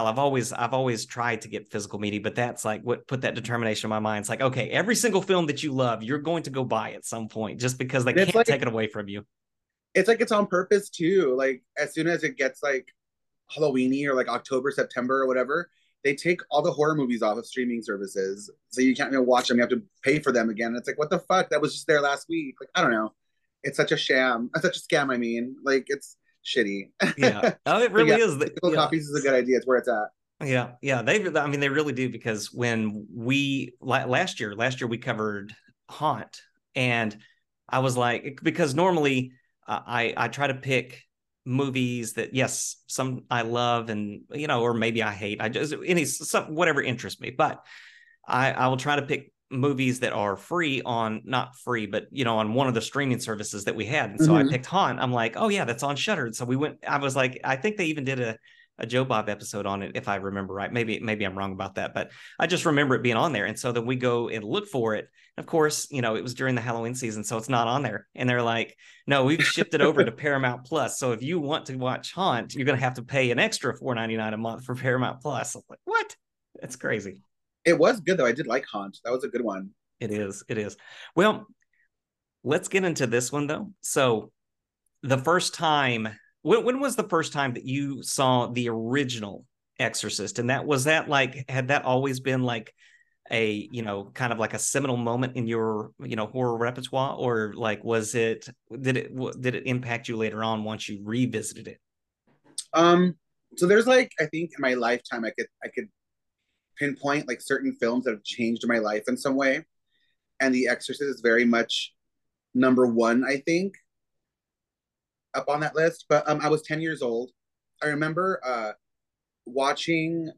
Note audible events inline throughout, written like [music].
well, I've always I've always tried to get physical media, but that's like what put that determination in my mind. It's like, okay, every single film that you love, you're going to go buy at some point just because they can't like, take it away from you. It's like it's on purpose too. Like as soon as it gets like Halloweeny or like October, September or whatever, they take all the horror movies off of streaming services. So you can't even watch them. You have to pay for them again. It's like, what the fuck? That was just there last week. Like, I don't know. It's such a sham. It's such a scam, I mean. Like it's shitty. yeah. Oh, it [laughs] really yeah, is. The, yeah. copies is a good idea. It's where it's at. Yeah, yeah, they. I mean, they really do because when we last year, last year we covered Haunt, and I was like, because normally uh, I I try to pick movies that yes, some I love and you know, or maybe I hate. I just any some whatever interests me, but I I will try to pick movies that are free on not free but you know on one of the streaming services that we had. And so mm-hmm. i picked haunt i'm like oh yeah that's on shudder. So we went i was like i think they even did a, a joe bob episode on it if i remember right. Maybe maybe i'm wrong about that but i just remember it being on there. And so then we go and look for it. Of course you know it was during the halloween season so it's not on there. And they're like no we've shifted it over to [laughs] paramount plus. So if you want to watch haunt you're going to have to pay an extra 4.99 a month for paramount plus. I'm like what? That's crazy it was good though. I did like Haunt. That was a good one. It is. It is. Well, let's get into this one though. So, the first time, when, when was the first time that you saw the original Exorcist? And that was that like had that always been like a you know kind of like a seminal moment in your you know horror repertoire, or like was it did it did it impact you later on once you revisited it? Um. So there's like I think in my lifetime I could I could pinpoint like certain films that have changed my life in some way. And The Exorcist is very much number one, I think, up on that list. But um, I was 10 years old. I remember uh, watching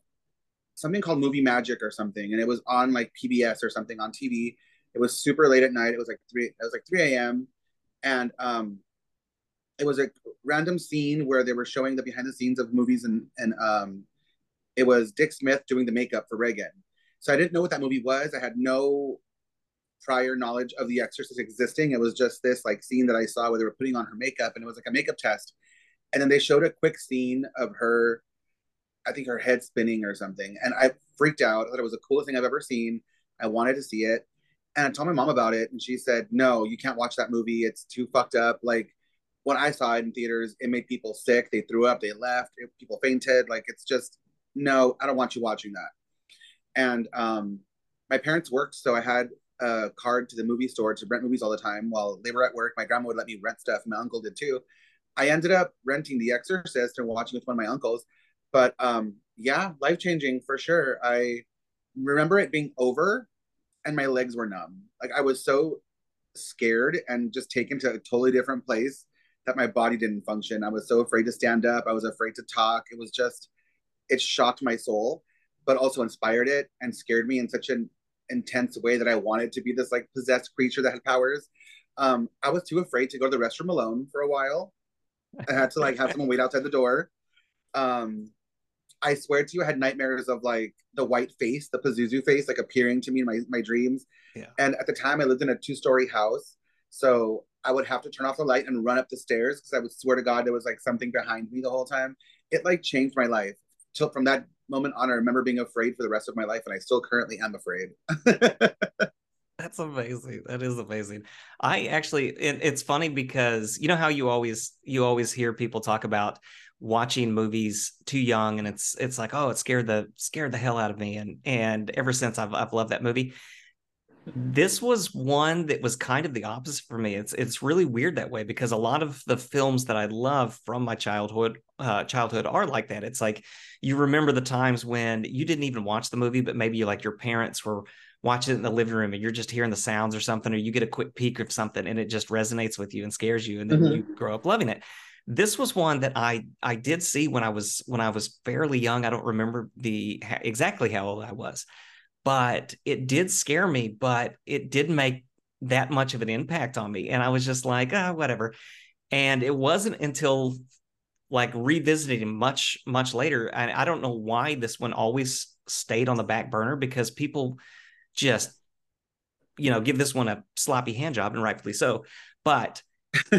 something called Movie Magic or something, and it was on like PBS or something on TV. It was super late at night. It was like three. It was like 3 a.m. And um, it was a random scene where they were showing the behind the scenes of movies and and um, it was Dick Smith doing the makeup for Regan. So I didn't know what that movie was. I had no prior knowledge of The Exorcist existing. It was just this like scene that I saw where they were putting on her makeup and it was like a makeup test. And then they showed a quick scene of her, I think her head spinning or something. And I freaked out. I thought it was the coolest thing I've ever seen. I wanted to see it. And I told my mom about it and she said, No, you can't watch that movie. It's too fucked up. Like when I saw it in theaters, it made people sick. They threw up, they left, people fainted. Like it's just no, I don't want you watching that. And um, my parents worked, so I had a card to the movie store to rent movies all the time while they were at work. My grandma would let me rent stuff. My uncle did too. I ended up renting The Exorcist and watching with one of my uncles. But um, yeah, life changing for sure. I remember it being over and my legs were numb. Like I was so scared and just taken to a totally different place that my body didn't function. I was so afraid to stand up. I was afraid to talk. It was just it shocked my soul, but also inspired it and scared me in such an intense way that I wanted to be this like possessed creature that had powers. Um, I was too afraid to go to the restroom alone for a while. I had to like have someone wait outside the door. Um, I swear to you, I had nightmares of like the white face, the Pazuzu face, like appearing to me in my, my dreams. Yeah. And at the time, I lived in a two story house. So I would have to turn off the light and run up the stairs because I would swear to God there was like something behind me the whole time. It like changed my life till from that moment on, I remember being afraid for the rest of my life, and I still currently am afraid. [laughs] That's amazing. That is amazing. I actually, it, it's funny because you know how you always you always hear people talk about watching movies too young, and it's it's like oh, it scared the scared the hell out of me, and and ever since I've I've loved that movie this was one that was kind of the opposite for me. It's it's really weird that way because a lot of the films that I love from my childhood uh, childhood are like that. It's like you remember the times when you didn't even watch the movie, but maybe like your parents were watching it in the living room and you're just hearing the sounds or something, or you get a quick peek of something and it just resonates with you and scares you, and then mm-hmm. you grow up loving it. This was one that I I did see when I was when I was fairly young. I don't remember the exactly how old I was but it did scare me, but it didn't make that much of an impact on me. And I was just like, ah, whatever. And it wasn't until like revisiting much, much later. And I don't know why this one always stayed on the back burner because people just, you know, give this one a sloppy hand job and rightfully so. But [laughs]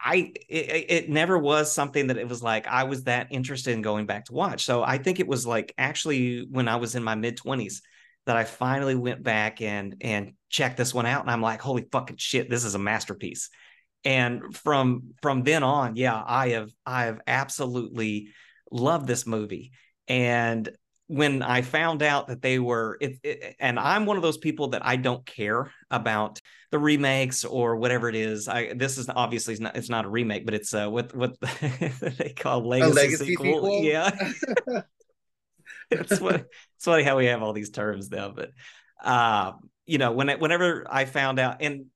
I it, it never was something that it was like I was that interested in going back to watch. So I think it was like actually when I was in my mid 20s that I finally went back and and checked this one out and I'm like holy fucking shit this is a masterpiece. And from from then on, yeah, I have I have absolutely loved this movie. And when I found out that they were, it, it, and I'm one of those people that I don't care about the remakes or whatever it is. I this is obviously it's not, it's not a remake, but it's uh what [laughs] what they call legacy, legacy sequel. sequel? Yeah, [laughs] [laughs] it's what it's funny how we have all these terms now, but uh, you know when it, whenever I found out, and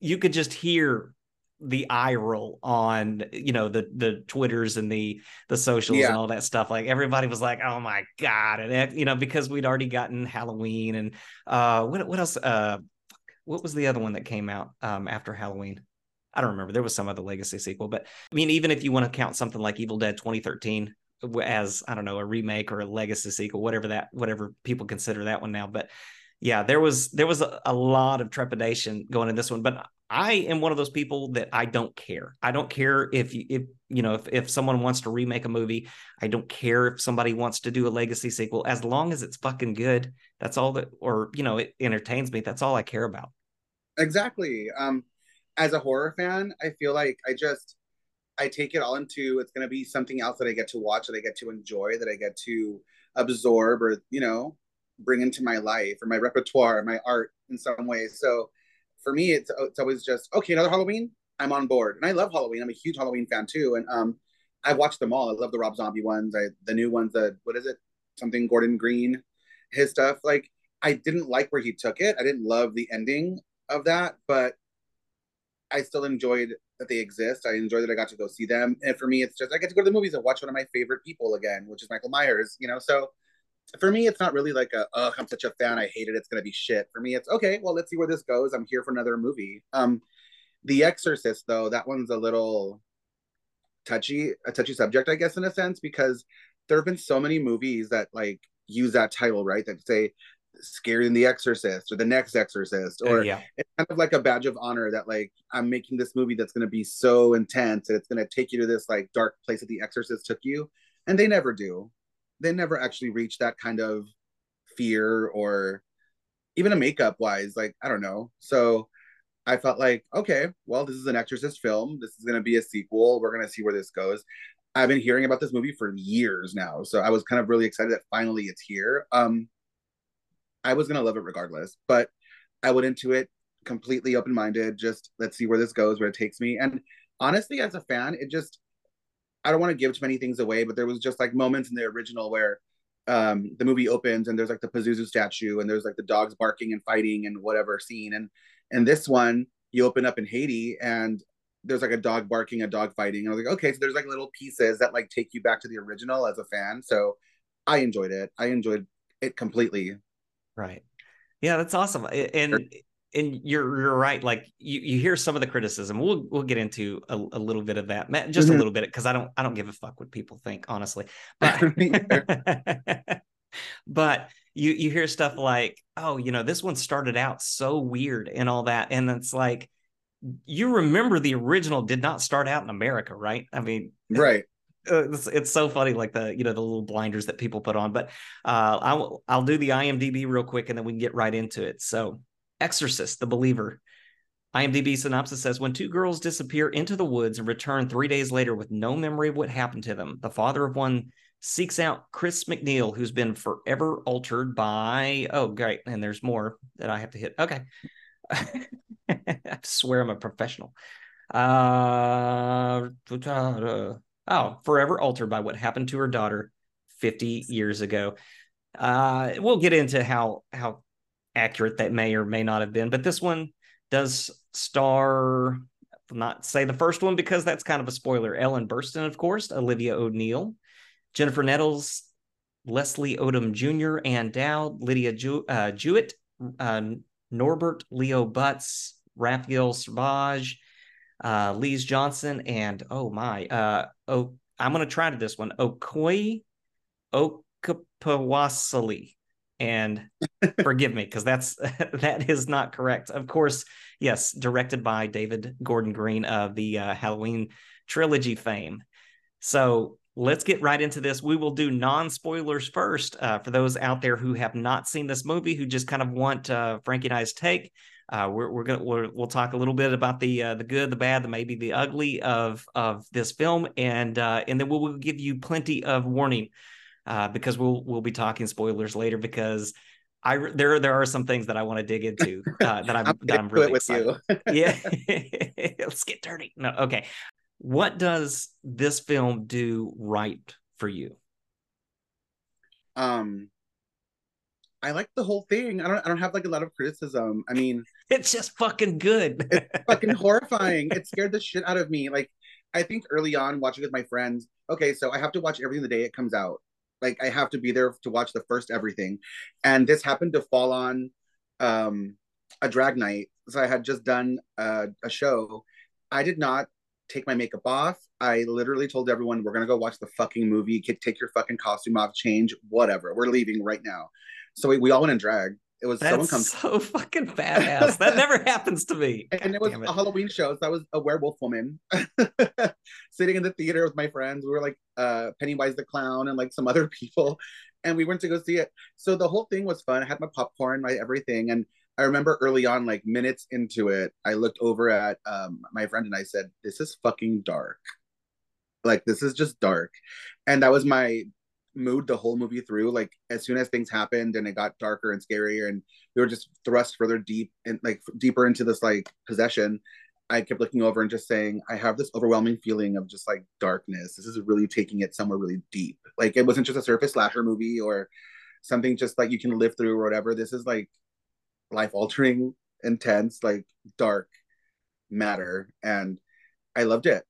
you could just hear the eye roll on you know the the twitters and the the socials yeah. and all that stuff. Like everybody was like oh my god and it, you know because we'd already gotten halloween and uh what, what else uh what was the other one that came out um after halloween? I don't remember. There was some other legacy sequel but i mean even if you want to count something like evil dead 2013 as i don't know a remake or a legacy sequel whatever that whatever people consider that one now but yeah, there was there was a, a, lot of trepidation going in this one, but I am one of those people that I don't care. I don't care if you if you know if if someone wants to remake a movie. I don't care if somebody wants to do a legacy sequel as long as it's fucking good. That's all that or you know it entertains me. That's all I care about. Exactly. Um as a horror fan, I feel like I just I take it all into it's going to be something else that I get to watch that I get to enjoy that I get to absorb or you know bring into my life or my repertoire, my art in some ways. So for me, it's it's always just okay. Another Halloween, I'm on board, and I love Halloween. I'm a huge Halloween fan too, and um, I've watched them all. I love the Rob Zombie ones. I the new ones. The what is it? Something Gordon Green, his stuff. Like I didn't like where he took it. I didn't love the ending of that, but I still enjoyed that they exist. I enjoy that I got to go see them. And for me, it's just I get to go to the movies and watch one of my favorite people again, which is Michael Myers. You know, so for me, it's not really like a, oh, I'm such a fan. I hate it. It's going to be shit. For me, it's okay. Well, let's see where this goes. I'm here for another movie. Um, The Exorcist, though, that one's a little touchy, a touchy subject, I guess, in a sense, because there have been so many movies that like use that title, right? That say Scary than the Exorcist or the next Exorcist, or uh, yeah. it's kind of like a badge of honor that like I'm making this movie that's going to be so intense and it's going to take you to this like dark place that the Exorcist took you, and they never do. They never actually reach that kind of fear or even a makeup wise like i don't know. So i felt like okay well this is an exorcist film. This is going to be a sequel. We're going to see where this goes. I've been hearing about this movie for years now. So i was kind of really excited that finally it's here. Um i was to love it regardless but i went into it completely open-minded just let's see where this goes where it takes me and honestly as a fan it just I don't want to give too many things away, but there was just like moments in the original where um the movie opens and there's like the Pazuzu statue and there's like the dogs barking and fighting and whatever scene and and this one you open up in Haiti and there's like a dog barking, a dog fighting. And I was like, okay, so there's like little pieces that like take you back to the original as a fan. So I enjoyed it. I enjoyed it completely. Right. Yeah, that's awesome. And and you're you're right. Like you, you hear some of the criticism. We'll we'll get into a, a little bit of that, just mm-hmm. a little bit, because I don't I don't give a fuck what people think, honestly. [laughs] But [laughs] but you you hear stuff like, oh, you know, this one started out so weird and all that, and it's like you remember the original did not start out in America, right? I mean, right. Uh, it's, it's, so funny, like the you know the little blinders that people put on. But uh, I'll I'll do the IMDb real quick, and then we can get right into it. So Exorcist, the believer. IMDb synopsis says when two girls disappear into the woods and return three days later with no memory of what happened to them, the father of one seeks out Chris MacNeil who's been forever altered by. Oh, great. And there's more that I have to hit. Okay. [laughs] I swear I'm a professional. Uh, oh, forever altered by what happened to her daughter 50 years ago. Uh, we'll get into how how accurate that may or may not have been. But this one does star, not say the first one because that's kind of a spoiler. Ellen Burstyn, of course, Olivia O'Neill, Jennifer Nettles, Leslie Odom Jr., Ann Dowd, Lidya Jew- uh, Jewett, uh, Norbert Leo Butz, Raphael Savage, uh, Lees Johnson, and oh my, uh, oh, I'm going to try to this one, Okoi Okapawasali and [laughs] forgive me because that's [laughs] that is not correct. Of course, yes, directed by David Gordon Green of the uh, Halloween trilogy fame. So let's get right into this. We will do non spoilers first uh, for those out there who have not seen this movie, who just kind of want uh, Frankie and I's take. Uh, we're, we're gonna we will talk a little bit about the uh, the good, the bad, the maybe the ugly of of this film, and uh, and then we will give you plenty of warning uh, because we'll we'll be talking spoilers later because I there there are some things that I want to dig into [laughs] uh, that I'm, that I'm really excited. yeah, [laughs] let's get dirty. No, okay. What does this film do right for you? Um, I like the whole thing. I don't I don't have like a lot of criticism. I mean, [laughs] it's just fucking good. it's [laughs] fucking horrifying. It scared the shit out of me. Like I think early on watching with my friends, okay, so I have to watch everything the day it comes out. Like I have to be there to watch the first everything. And this happened to fall on um a drag night. So I had just done a show. I did not take my makeup off. I literally told everyone we're gonna go watch the fucking movie. Take your fucking costume off, change, whatever. We're leaving right now. So we, we all went in drag. It was That's so [laughs] fucking badass. that never [laughs] happens to me. God and it was it. a Halloween show. So I was a werewolf woman [laughs] sitting in the theater with my friends. We were like uh, Pennywise the clown and like some other people. And we went to go see it. So the whole thing was fun. I had my popcorn, my everything. And I remember early on, like minutes into it, I looked over at um, my friend and I said, This is fucking dark. Like, this is just dark. And that was my mood the whole movie through. Like as soon as things happened and it got darker and scarier, and we were just thrust further deep and like deeper into this like possession. I kept looking over and just saying, I have this overwhelming feeling of just like darkness. This is really taking it somewhere really deep. Like it wasn't just a surface slasher movie or something just like you can live through or whatever. This is like life altering, [laughs] intense, like dark matter. And I loved it.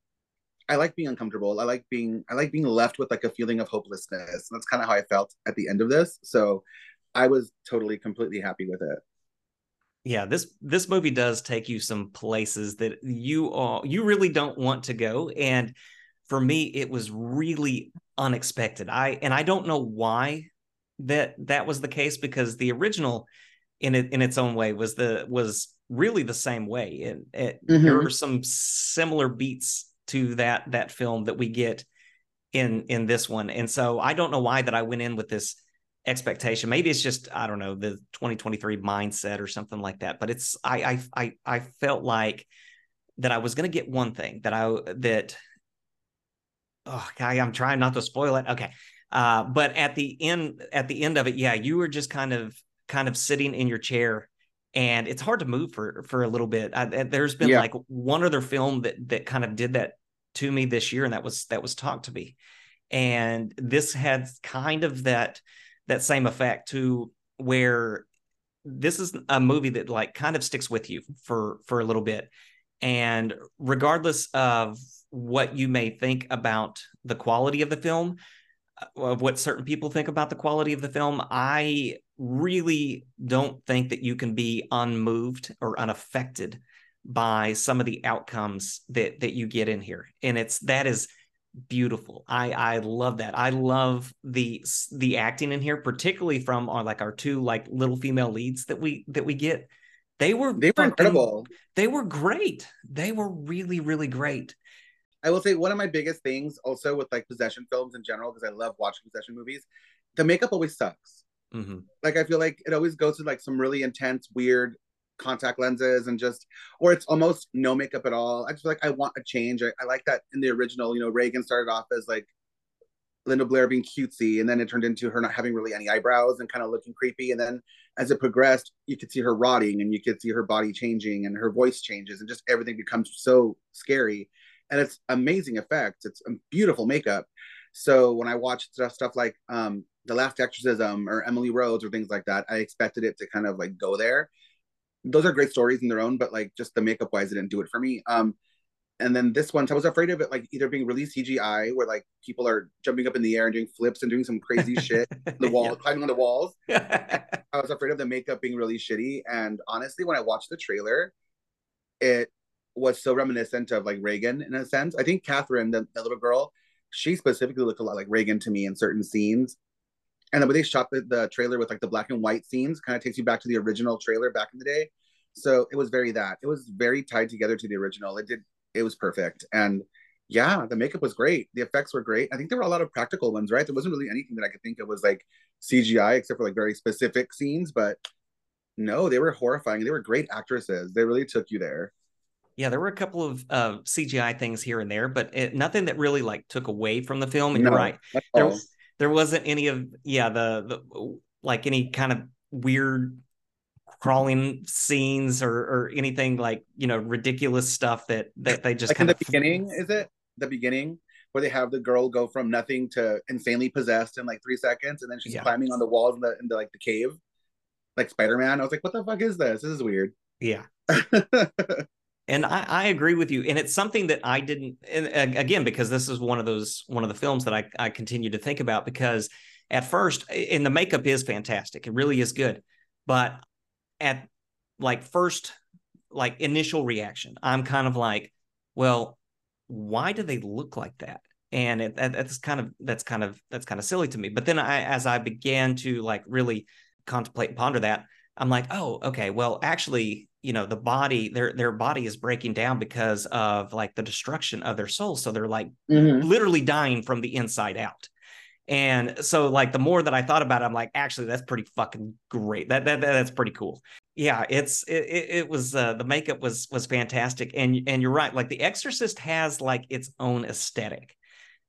I like being uncomfortable. I like being I like being left with like a feeling of hopelessness. And that's kind of how I felt at the end of this. So I was totally completely happy with it. Yeah, this this movie does take you some places that you all you really don't want to go and for me it was really unexpected. I and I don't know why that that was the case because the original in it in its own way was the was really the same way and it, mm-hmm. there are some similar beats to that that film that we get in in this one. And so I don't know why that I went in with this expectation. Maybe it's just I don't know the 2023 mindset or something like that. But it's I I I, I felt like that I was going to get one thing that I that oh guy I'm trying not to spoil it. Okay. Uh, but at the end at the end of it, yeah, you were just kind of kind of sitting in your chair and it's hard to move for for a little bit. I, there's been yeah. like one other film that that kind of did that to me this year, and that was that was Talk to Me, and this had kind of that that same effect to where this is a movie that like kind of sticks with you for for a little bit, and regardless of what you may think about the quality of the film, Uh, of what certain people think about the quality of the film, I really don't think that you can be unmoved or unaffected by some of the outcomes that that you get in here. And it's that is beautiful. I i love that. I love the the acting in here particularly from our like our two like little female leads that we that we get. They were they were incredible. they were great. They were really really great i will say one of my biggest things also with like possession films in general because i love watching possession movies the makeup always sucks mm-hmm. like i feel like it always goes to like some really intense weird contact lenses and just or it's almost no makeup at all. I just feel like I want a change. I, I like that in the original, you know, Regan started off as like Linda Blair being cutesy, and then it turned into her not having really any eyebrows and kind of looking creepy. And then as it progressed, you could see her rotting and you could see her body changing and her voice changes and just everything becomes so scary. And it's amazing effects. It's beautiful makeup. So when I watched stuff, stuff like um, The Last Exorcism or Emily Rose or things like that, I expected it to kind of like go there those are great stories in their own, but like just the makeup wise, it didn't do it for me. Um, and then this one, so I was afraid of it like either being really CGI, where like people are jumping up in the air and doing flips and doing some crazy shit, [laughs] the wall, yeah. climbing on the walls. [laughs] I was afraid of the makeup being really shitty. And honestly, when I watched the trailer, it was so reminiscent of like Regan in a sense. I think Katherine, the, the little girl, she specifically looked a lot like Regan to me in certain scenes. and the way they shot the, the trailer with like the black and white scenes kind of takes you back to the original trailer back in the day. So it was very that. It was very tied together to the original. It did it was perfect. And yeah, the makeup was great. The effects were great. I think there were a lot of practical ones, right? There wasn't really anything that I could think of was like CGI except for like very specific scenes, but no, they were horrifying. They were great actresses. They really took you there. Yeah, there were a couple of uh, CGI things here and there, but it, nothing that really like took away from the film. And no, you're right, there there wasn't any of yeah the the like any kind of weird crawling scenes or or anything like you know ridiculous stuff that that they just like kind in the of beginning is it? The beginning where they have the girl go from nothing to insanely possessed in like three seconds and then she's yeah. climbing on the walls in the in the like the cave like spider-man. I was like what the fuck is this? This is weird. Yeah [laughs] and I, I, agree with you and it's something that i didn't again because this is one of those one of the films that i, I continue to think about because at first and the makeup is fantastic it really is good but at like first like initial reaction i'm kind of like well why do they look like that? And it, that's kind of that's kind of that's kind of silly to me but then i as i began to like really contemplate and ponder that i'm like oh okay well actually you know the body their their body is breaking down because of like the destruction of their soul. So they're like mm-hmm. literally dying from the inside out. And so like the more that i thought about it i'm like actually that's pretty fucking great. That, that, that that's pretty cool. Yeah it's it, it was uh, the makeup was was fantastic. And and you're right like the exorcist has like its own aesthetic.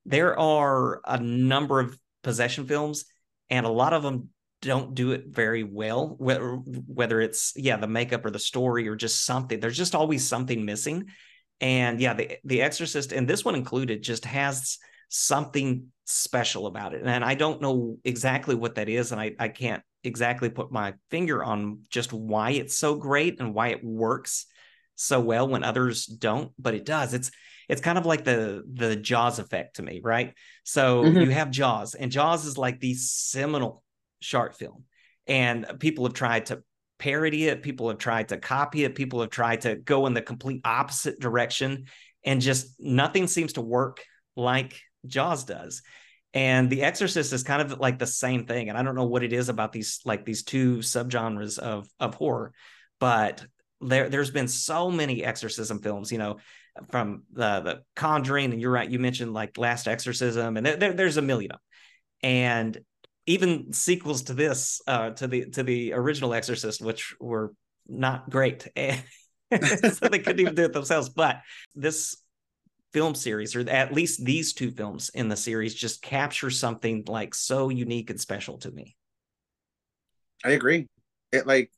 There are a number of possession films and a lot of them don't do it very well whether whether it's yeah the makeup or the story or just something. There's just always something missing. And yeah the the exorcist and this one included just has something special about it. And i don't know exactly what that is and i, I can't exactly put my finger on just why it's so great and why it works so well when others don't but it does. It's it's kind of like the the jaws effect to me right? So mm-hmm. you have jaws and jaws is like the seminal shark film. And people have tried to parody it, people have tried to copy it, people have tried to go in the complete opposite direction, and just nothing seems to work like Jaws does. And The Exorcist is kind of like the same thing. And I don't know what it is about these like these two subgenres of of horror, but there there's been so many exorcism films, you know, from the the Conjuring, and you're right, you mentioned like Last Exorcism, and there, there's a million of them. And even sequels to this, uh, to the to the original Exorcist, which were not great, [laughs] so they couldn't even do it themselves. But this film series, or at least these two films in the series, just capture something like so unique and special to me. I agree. It like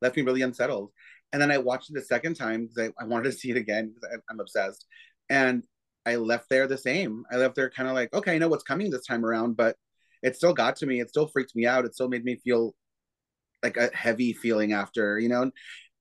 left me really unsettled, and then I watched it the second time because I, I wanted to see it again because I'm obsessed, and I left there the same. I left there kind of like, okay, I know what's coming this time around, but it still got to me. It still freaked me out. It still made me feel like a heavy feeling after, you know.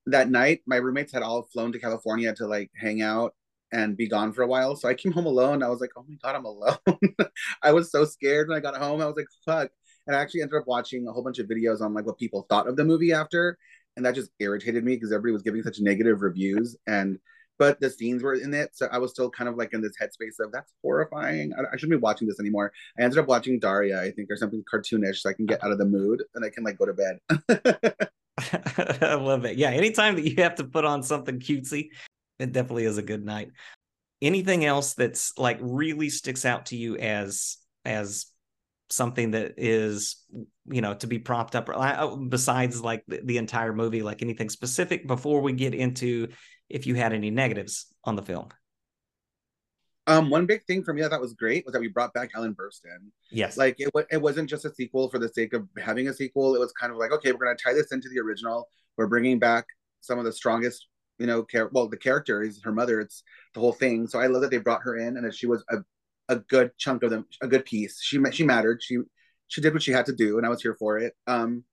That night, my roommates had all flown to California to like hang out and be gone for a while. So I came home alone. I was like, oh my God, I'm alone. [laughs] I was so scared when I got home. I was like, fuck. And I actually ended up watching a whole bunch of videos on like what people thought of the movie after. And that just irritated me because everybody was giving such negative reviews. And but the scenes were in it. So I was still kind of like in this headspace of that's horrifying. I, I, shouldn't be watching this anymore. I ended up watching Daria, I think, or something cartoonish so I can get out of the mood and I can like go to bed. [laughs] [laughs] I love it. Yeah. Anytime that you have to put on something cutesy, it definitely is a good night. Anything else that's like really sticks out to you as as something that is you know to be propped up uh, besides like the, the entire movie like anything specific before we get into if you had any negatives on the film. Um, one big thing for me that I thought was great was that we brought back Ellen Burstyn. Yes, like it, it wasn't just a sequel for the sake of having a sequel. It was kind of like, okay, we're going to tie this into the original. We're bringing back some of the strongest, you know, char- well, the character is her mother. It's the whole thing. So I love that they brought her in and that she was a, a good chunk of them, a good piece. She she mattered. She she did what she had to do, and I was here for it. Um,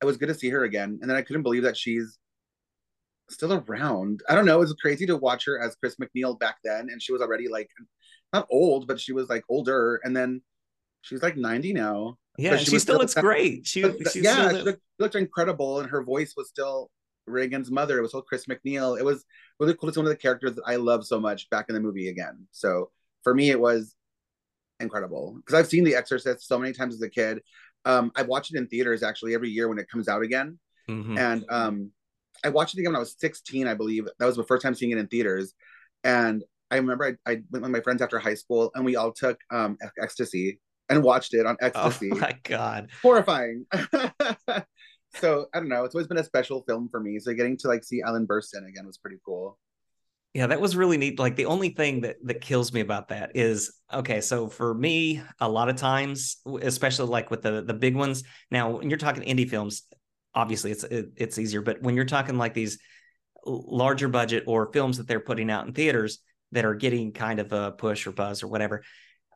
it was good to see her again, and then I couldn't believe that she's still around. I don't know. It was crazy to watch her as Chris MacNeil back then, and she was already like not old, but she was like older, and then she's like ninety now. Yeah, she, she still looks great. She, yeah, she looked, looked, incredible, and her voice was still Regan's mother. It was still Chris MacNeil. It was really cool see one of the characters that I love so much back in the movie again. So for me, it was incredible because I've seen The Exorcist so many times as a kid. Um, I watch it in theaters actually every year when it comes out again, mm-hmm. and um, I watched it again when I was 16, I believe. That was the first time seeing it in theaters, and I remember I, I went with my friends after high school and we all took um, ecstasy and watched it on oh ecstasy. Oh [laughs] my god, horrifying. [laughs] so I don't know. It's always been a special film for me. So getting to like see Ellen Burstyn again was pretty cool. Yeah, that was really neat. Like the only thing that that kills me about that is okay. So for me, a lot of times, especially like with the the big ones. Now, when you're talking indie films, obviously it's it, it's easier. But when you're talking like these larger budget or films that they're putting out in theaters that are getting kind of a push or buzz or whatever,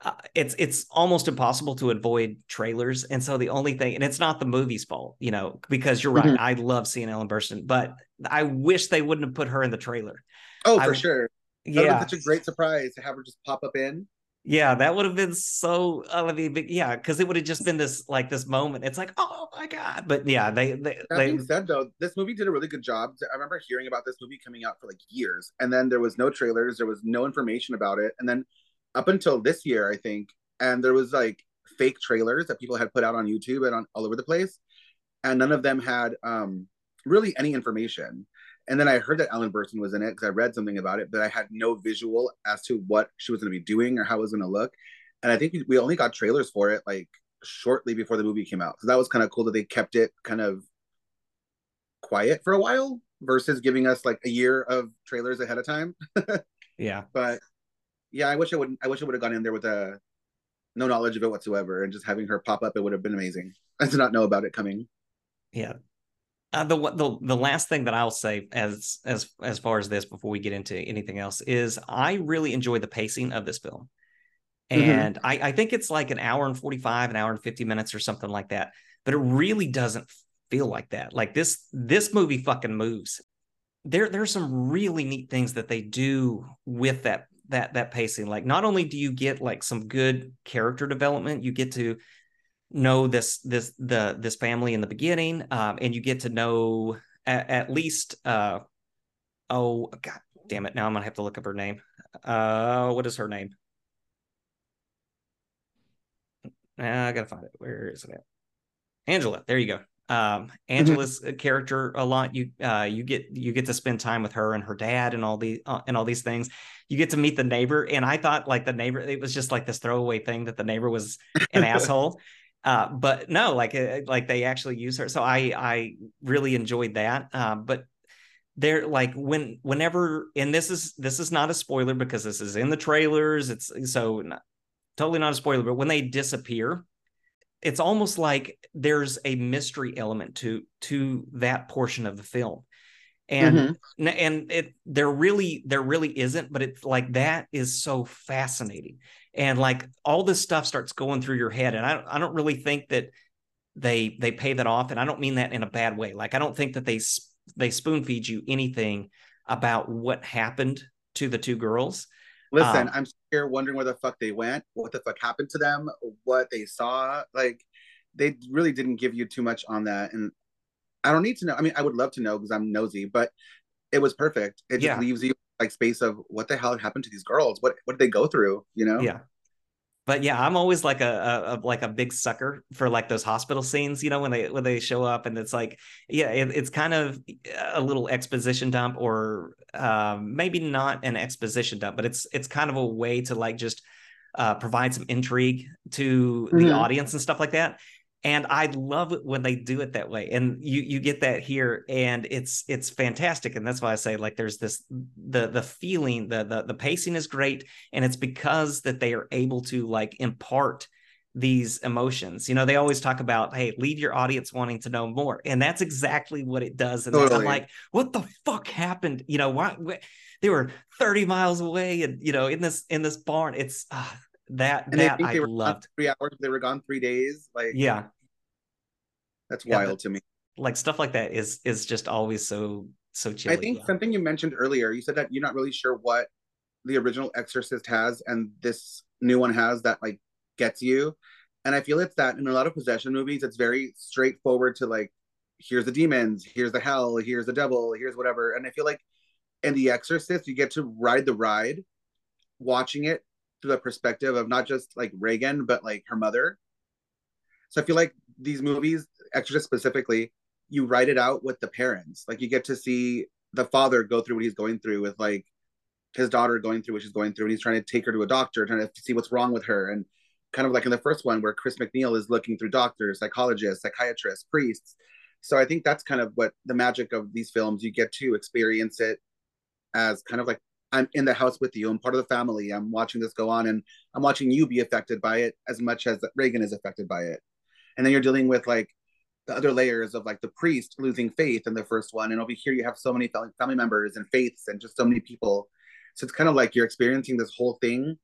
uh, it's it's almost impossible to avoid trailers. And so the only thing, and it's not the movie's fault, you know, because you're right. Mm-hmm. I love seeing Ellen Burstyn, but I wish they wouldn't have put her in the trailer. For I, sure. Yeah, such a great surprise to have her just pop up in. Yeah, that would have been so. I mean, yeah, because it would have just been this like this moment. It's like, oh my god! But yeah, they they. That they, being said, though, this movie did a really good job. I remember hearing about this movie coming out for like years, and then there was no trailers, there was no information about it, and then up until this year, I think, and there was like fake trailers that people had put out on YouTube and on all over the place, and none of them had um, really any information. And then I heard that Ellen Burstyn was in it because I read something about it, but I had no visual as to what she was going to be doing or how it was going to look. And I think we only got trailers for it like shortly before the movie came out. So that was kind of cool that they kept it kind of quiet for a while versus giving us like a year of trailers ahead of time. [laughs] yeah. But yeah, I wish I wouldn't I wish I would have gone in there with a uh, no knowledge of it whatsoever and just having her pop up it would have been amazing. [laughs] I did not know about it coming. Yeah. Uh, the the the last thing that I'll say as as as far as this before we get into anything else is I really enjoy the pacing of this film, mm-hmm. and mm-hmm. I I think it's like an hour and forty five, an hour and fifty minutes or something like that, but it really doesn't feel like that. Like this this movie fucking moves. There there's some really neat things that they do with that that that pacing like not only do you get like some good character development you get to know this this the this family in the beginning um, and you get to know at, at least uh oh god damn it now i'm gonna have to look up her name. Uh what is her name? I gotta find it. Where is it at? Angela there you go. Um mm-hmm. angela's mm-hmm. character a lot. You uh you get you get to spend time with her and her dad and all the uh, and all these things. You get to meet the neighbor and i thought like the neighbor it was just like this throwaway thing that the neighbor was an [laughs] asshole uh but no like uh, like they actually use her so i i really enjoyed that uh, but they're like when whenever and this is this is not a spoiler because this is in the trailers it's so not, totally not a spoiler but when they disappear it's almost like there's a mystery element to to that portion of the film and mm-hmm. and it there really there really isn't but it's like that is so fascinating and like all this stuff starts going through your head and i, I don't really think that they they pay that off and i don't mean that in a bad way like i don't think that they they spoon feed you anything about what happened to the two girls Listen, um, I'm here wondering where the fuck they went, what the fuck happened to them, what they saw. Like, they really didn't give you too much on that, and I don't need to know. I mean, I would love to know because I'm nosy, but it was perfect. It just leaves you like space of what the hell happened to these girls? What what did they go through? You know? Yeah but yeah, I'm always like a, a, like a big sucker for like those hospital scenes, you know, when they when they show up and it's like, yeah, it, it's kind of a little exposition dump, or um, maybe not an exposition dump, but it's it's kind of a way to like just uh, provide some intrigue to the mm-hmm. audience and stuff like that and I love it when they do it that way. And you you get that here, and it's it's fantastic. And that's why I say like there's this the the feeling the the the pacing is great, and it's because that they are able to like impart these emotions. You know, they always talk about, hey, leave your audience wanting to know more. And that's exactly what it does. And totally. I'm like, what the fuck happened? You know, why, why, they were 30 miles away and you know, in this in this barn. It's uh, that and that I loved. Three hours, they were gone three days. Like yeah, that's yeah, wild to me. Like stuff like that is is just always so so chilly. I think yeah. something you mentioned earlier, you said that you're not really sure what the original Exorcist has and this new one has that like gets you. And I feel it's that in a lot of possession movies, it's very straightforward to like, here's the demons, here's the hell, here's the devil, here's whatever. And I feel like in The Exorcist, you get to ride the ride, watching it through the perspective of not just like Regan, but like her mother. So I feel like these movies, Exorcist specifically, you write it out with the parents. Like you get to see the father go through what he's going through with like his daughter going through what she's going through, and he's trying to take her to a doctor, trying to see what's wrong with her, and kind of like in the first one where Chris MacNeil is looking through doctors, psychologists, psychiatrists, priests. So I think that's kind of what the magic of these films. You get to experience it as kind of like I'm in the house with you. I'm part of the family. I'm watching this go on, and I'm watching you be affected by it as much as Regan is affected by it. And then you're dealing with like the other layers of like the priest losing faith in the first one, and over here you have so many family members and faiths and just so many people. So it's kind of like you're experiencing this whole thing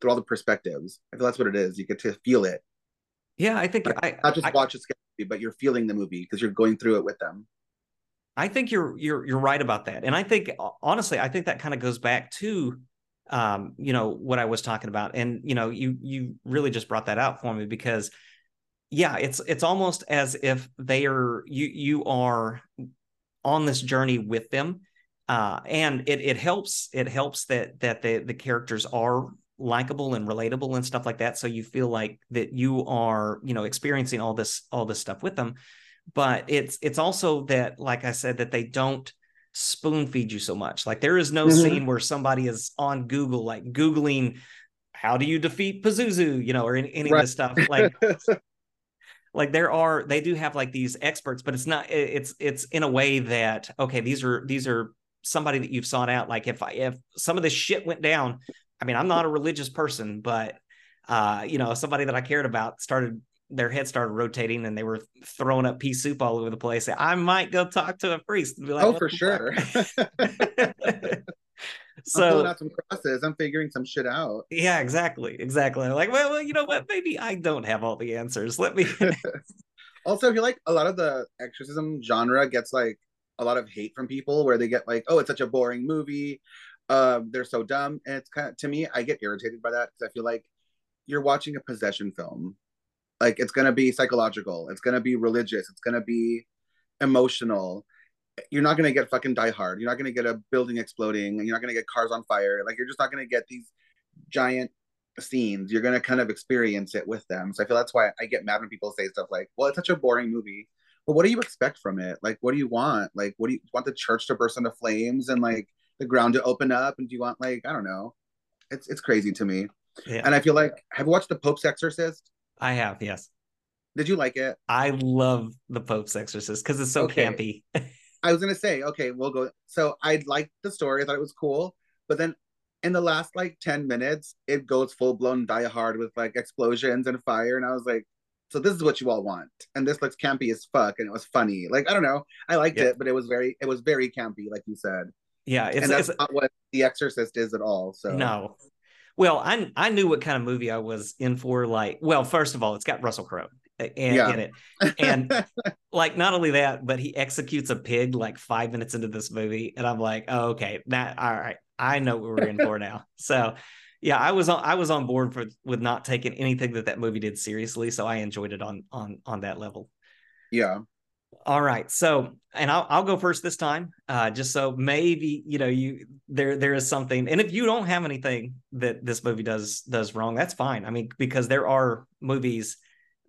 through all the perspectives. I feel that's what it is. You get to feel it. Yeah, I think I not just I- watch a scary movie, but you're feeling the movie because you're going through it with them. I think you're you're you're right about that, and I think honestly, I think that kind of goes back to, um, you know, what I was talking about, and you know, you you really just brought that out for me because, yeah, it's it's almost as if they are you you are on this journey with them, uh, and it it helps it helps that that the the characters are likable and relatable and stuff like that, so you feel like that you are you know experiencing all this all this stuff with them. But it's it's also that like i said that they don't spoon feed you so much. Like there is no Mhm. scene where somebody is on google like googling how do you defeat pazuzu? you know or any, any of this stuff. Like [laughs] like there are they do have like these experts but it's not it's it's in a way that okay these are these are somebody that you've sought out. Like if i if some of this shit went down i mean i'm not a religious person but uh you know somebody that i cared about started their head started rotating and they were throwing up pea soup all over the place. I might go talk to a priest and be like oh, for sure. [laughs] [laughs] [laughs] fuck?" I'm so pulling out some crosses. I'm figuring some shit out. yeah exactly exactly like well, well you know what maybe i don't have all the answers let me [laughs] Also, I feel like a lot of the exorcism genre gets like a lot of hate from people where they get like, oh, it's such a boring movie. Um, they're so dumb. And it's kind of to me, I get irritated by that because I feel like you're watching a possession film. Like it's gonna be psychological, it's gonna be religious, it's gonna be emotional. You're not gonna get fucking Die Hard. You're not gonna get a building exploding. You're not gonna get cars on fire. Like you're just not gonna get these giant scenes. You're gonna kind of experience it with them. So I feel that's why I get mad when people say stuff like, "Well, it's such a boring movie." But what do you expect from it? Like, what do you want? Like, what do you want the church to burst into flames and like the ground to open up? And do you want like I don't know? It's it's crazy to me. yeah And I feel like have you watched The Pope's Exorcist? i have yes Did you like it? i love the pope's exorcist because it's so Okay. campy [laughs] I was gonna say, okay, we'll go. So I liked the story. I thought it was cool. But then in the last like 10 minutes, it goes full blown die hard with like explosions and fire. And I was like, so this is what you all want. And this looks campy as fuck. And it was funny. Like, I don't know. I liked Yeah. it, but it was very, it was very campy, like you said. yeah it's, and that's it's not what The Exorcist is at all. So No. Well, I I knew what kind of movie I was in for. Like, well, first of all, it's got Russell Crowe in, Yeah. in it. And [laughs] like, not only that, but he executes a pig like five minutes into this movie, and I'm like, oh, okay, that all right. I know what we're in for [laughs] now. So, yeah, I was on I was on board for with not taking anything that that movie did seriously. So I enjoyed it on on on that level. yeah. All right. So, and I'll I'll go first this time, uh, just so maybe you know you there there is something. And if you don't have anything that this movie does does wrong, that's fine. I mean, because there are movies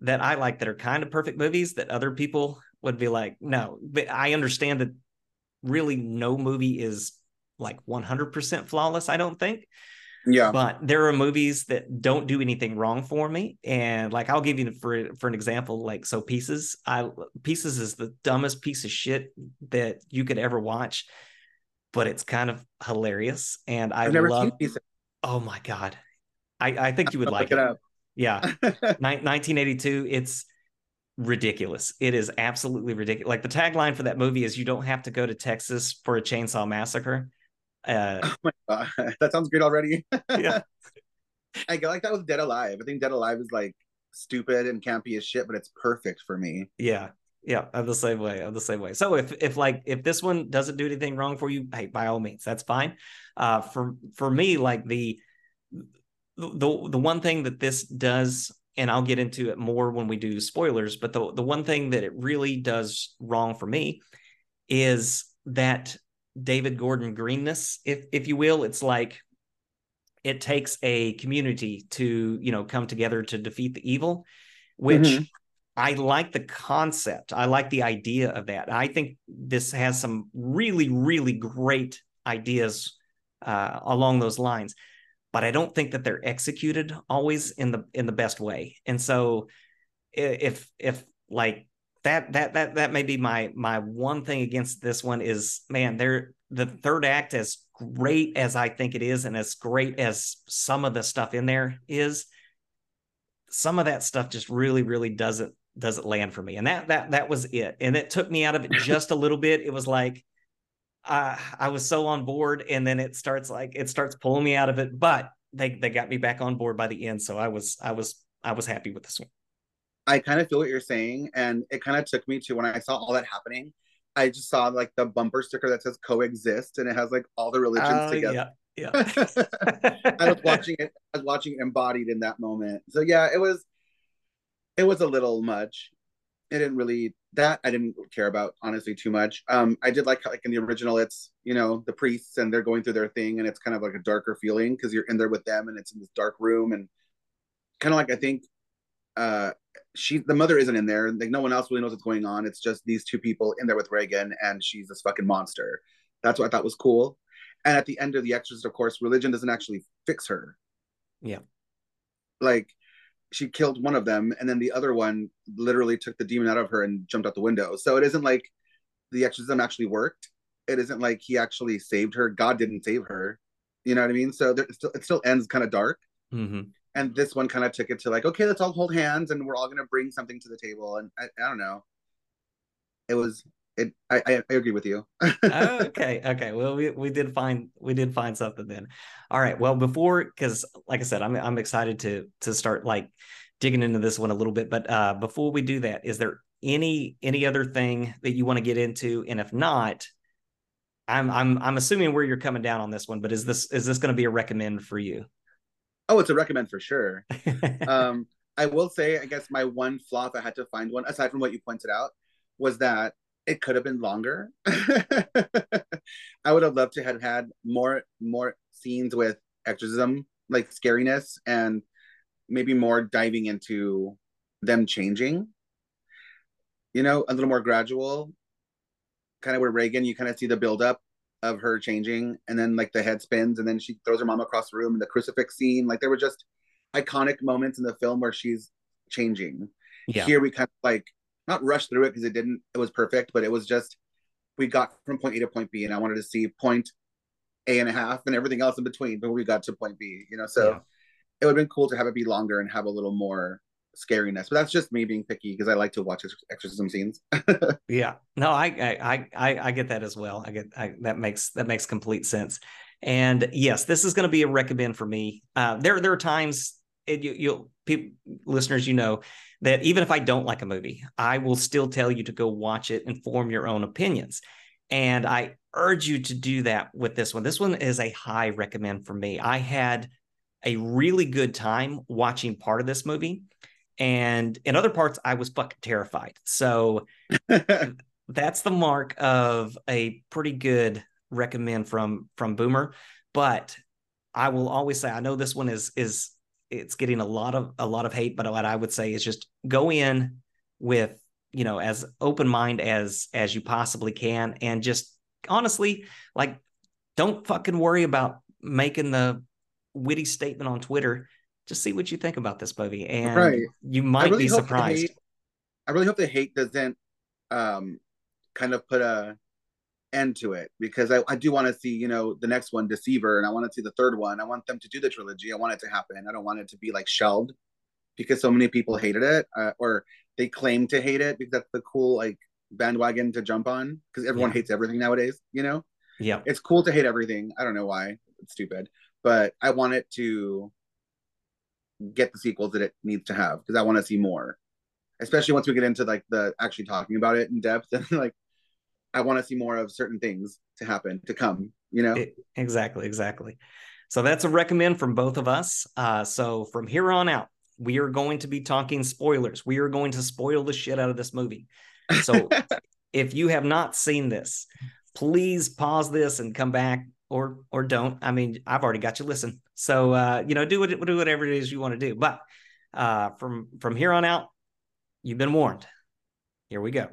that I like that are kind of perfect movies that other people would be like, no. But I understand that really no movie is like 100% flawless. I don't think Yeah. but there are movies that don't do anything wrong for me and like i'll give you for for an example like so pieces i pieces is the dumbest piece of shit that you could ever watch but it's kind of hilarious and i I've never love oh my god i i think you would I'll like it, it. Yeah [laughs] Nin- 1982 it's ridiculous it is absolutely ridiculous like the tagline for that movie is you don't have to go to texas for a chainsaw massacre uh Oh my God. [laughs] that sounds great already. [laughs] yeah I get like that with Dead Alive. I think Dead Alive is like stupid and campy as shit, but it's perfect for me. Yeah. Yeah, I'm the same way. I'm the same way. So if if like if this one doesn't do anything wrong for you, hey, by all means, that's fine. Uh for for me, like the the the one thing that this does, and I'll get into it more when we do spoilers, but the the one thing that it really does wrong for me is that David Gordon greenness, if if you will. It's like it takes a community to you know come together to defeat the evil which mm-hmm. i like the concept i like the idea of that i think this has some really really great ideas uh, along those lines but i don't think that they're executed always in the in the best way. And so if if like that that that that may be my my one thing against this one is man there the third act as great as i think it is and as great as some of the stuff in there is some of that stuff just really really doesn't doesn't land for me. And that that that was it. And it took me out of it [laughs] just a little bit. It was like uh, i was so on board and then it starts like it starts pulling me out of it but they they got me back on board by the end so i was i was i was happy with this one I kind of feel what you're saying, and it kind of took me to when I saw all that happening. I just saw like the bumper sticker that says coexist, and it has like all the religions uh, together. Yeah, yeah. [laughs] I was watching it. I was watching it embodied in that moment. So yeah, it was. It was a little much. It didn't really that I didn't care about honestly too much. Um, I did like like in the original, it's you know the priests and they're going through their thing, and it's kind of like a darker feeling because you're in there with them, and it's in this dark room, and kind of like I think uh she the mother isn't in there and like no one else really knows what's going on. It's just these two people in there with Regan, and she's this fucking monster. That's what i thought was cool. And at the end of the exorcist of course religion doesn't actually fix her. Yeah. Like she killed one of them and then the other one literally took the demon out of her and jumped out the window. So it isn't like the exorcism actually worked. It isn't like he actually saved her. God didn't save her. You know what i mean? So there, it, still, it still ends kind of dark. Mm-hmm. And this one kind of took it to like okay let's all hold hands and we're all going to bring something to the table. And I, I don't know. It was it i i, agree with you. [laughs] Okay okay. Well we, we did find we did find something then. All right. Well before because like i said i'm i'm excited to to start like digging into this one a little bit but uh before we do that is there any any other thing that you want to get into? And if not i'm i'm i'm assuming where you're coming down on this one but is this is this going to be a recommend for you? Oh, it's a recommend for sure. [laughs] um, I will say, I guess my one flaw, if I had to find one, aside from what you pointed out, was that it could have been longer. [laughs] I would have loved to have had more more scenes with exorcism, like scariness, and maybe more diving into them changing. You know, a little more gradual. Kind of where Regan, you kind of see the buildup of her changing and then like the head spins and then she throws her mom across the room and the crucifix scene like there were just iconic moments in the film where she's changing yeah. here we kind of like not rush through it because it didn't it was perfect but it was just we got from point a to point b and i wanted to see point a and a half and everything else in between before we got to point b you know so yeah. it would have been cool to have it be longer and have a little more scariness. But that's just me being picky because I like to watch exorcism scenes. [laughs] yeah, no, I, I I I get that as well. I get I, that makes that makes complete sense. And yes, this is going to be a recommend for me. Uh, there there are times it, you, you'll people listeners you know that even if I don't like a movie, I will still tell you to go watch it and form your own opinions. And I urge you to do that with this one. This one is a high recommend for me. I had a really good time watching part of this movie and in other parts i was fucking terrified so [laughs] that's the mark of a pretty good recommend from from boomer but i will always say i know this one is is it's getting a lot of a lot of hate but what i would say is just go in with you know as open mind as as you possibly can and just honestly like don't fucking worry about making the witty statement on twitter just see what you think about this movie, and right. you might really be surprised. Hate, I really hope the hate doesn't um, kind of put a end to it because I, I do want to see you know the next one deceiver and i want to see the third one. I want them to do the trilogy. I want it to happen. I don't want it to be like shelved because so many people hated it uh, or they claim to hate it because that's the cool like bandwagon to jump on because everyone yeah. hates everything nowadays you know? Yeah. It's cool to hate everything. I don't know why. It's stupid. But i want it to get the sequels that it needs to have because I want to see more. Especially once we get into like the actually talking about it in depth [laughs] and like I want to see more of certain things to happen to come, you know? exactly, exactly. So that's a recommend from both of us. Uh, so from here on out, we are going to be talking spoilers. We are going to spoil the shit out of this movie. So [laughs] if you have not seen this, please pause this and come back or or don't. I mean, I've already got you listen. So uh, you know, do what do whatever it is you want to do. But uh, from from here on out, you've been warned. Here we go.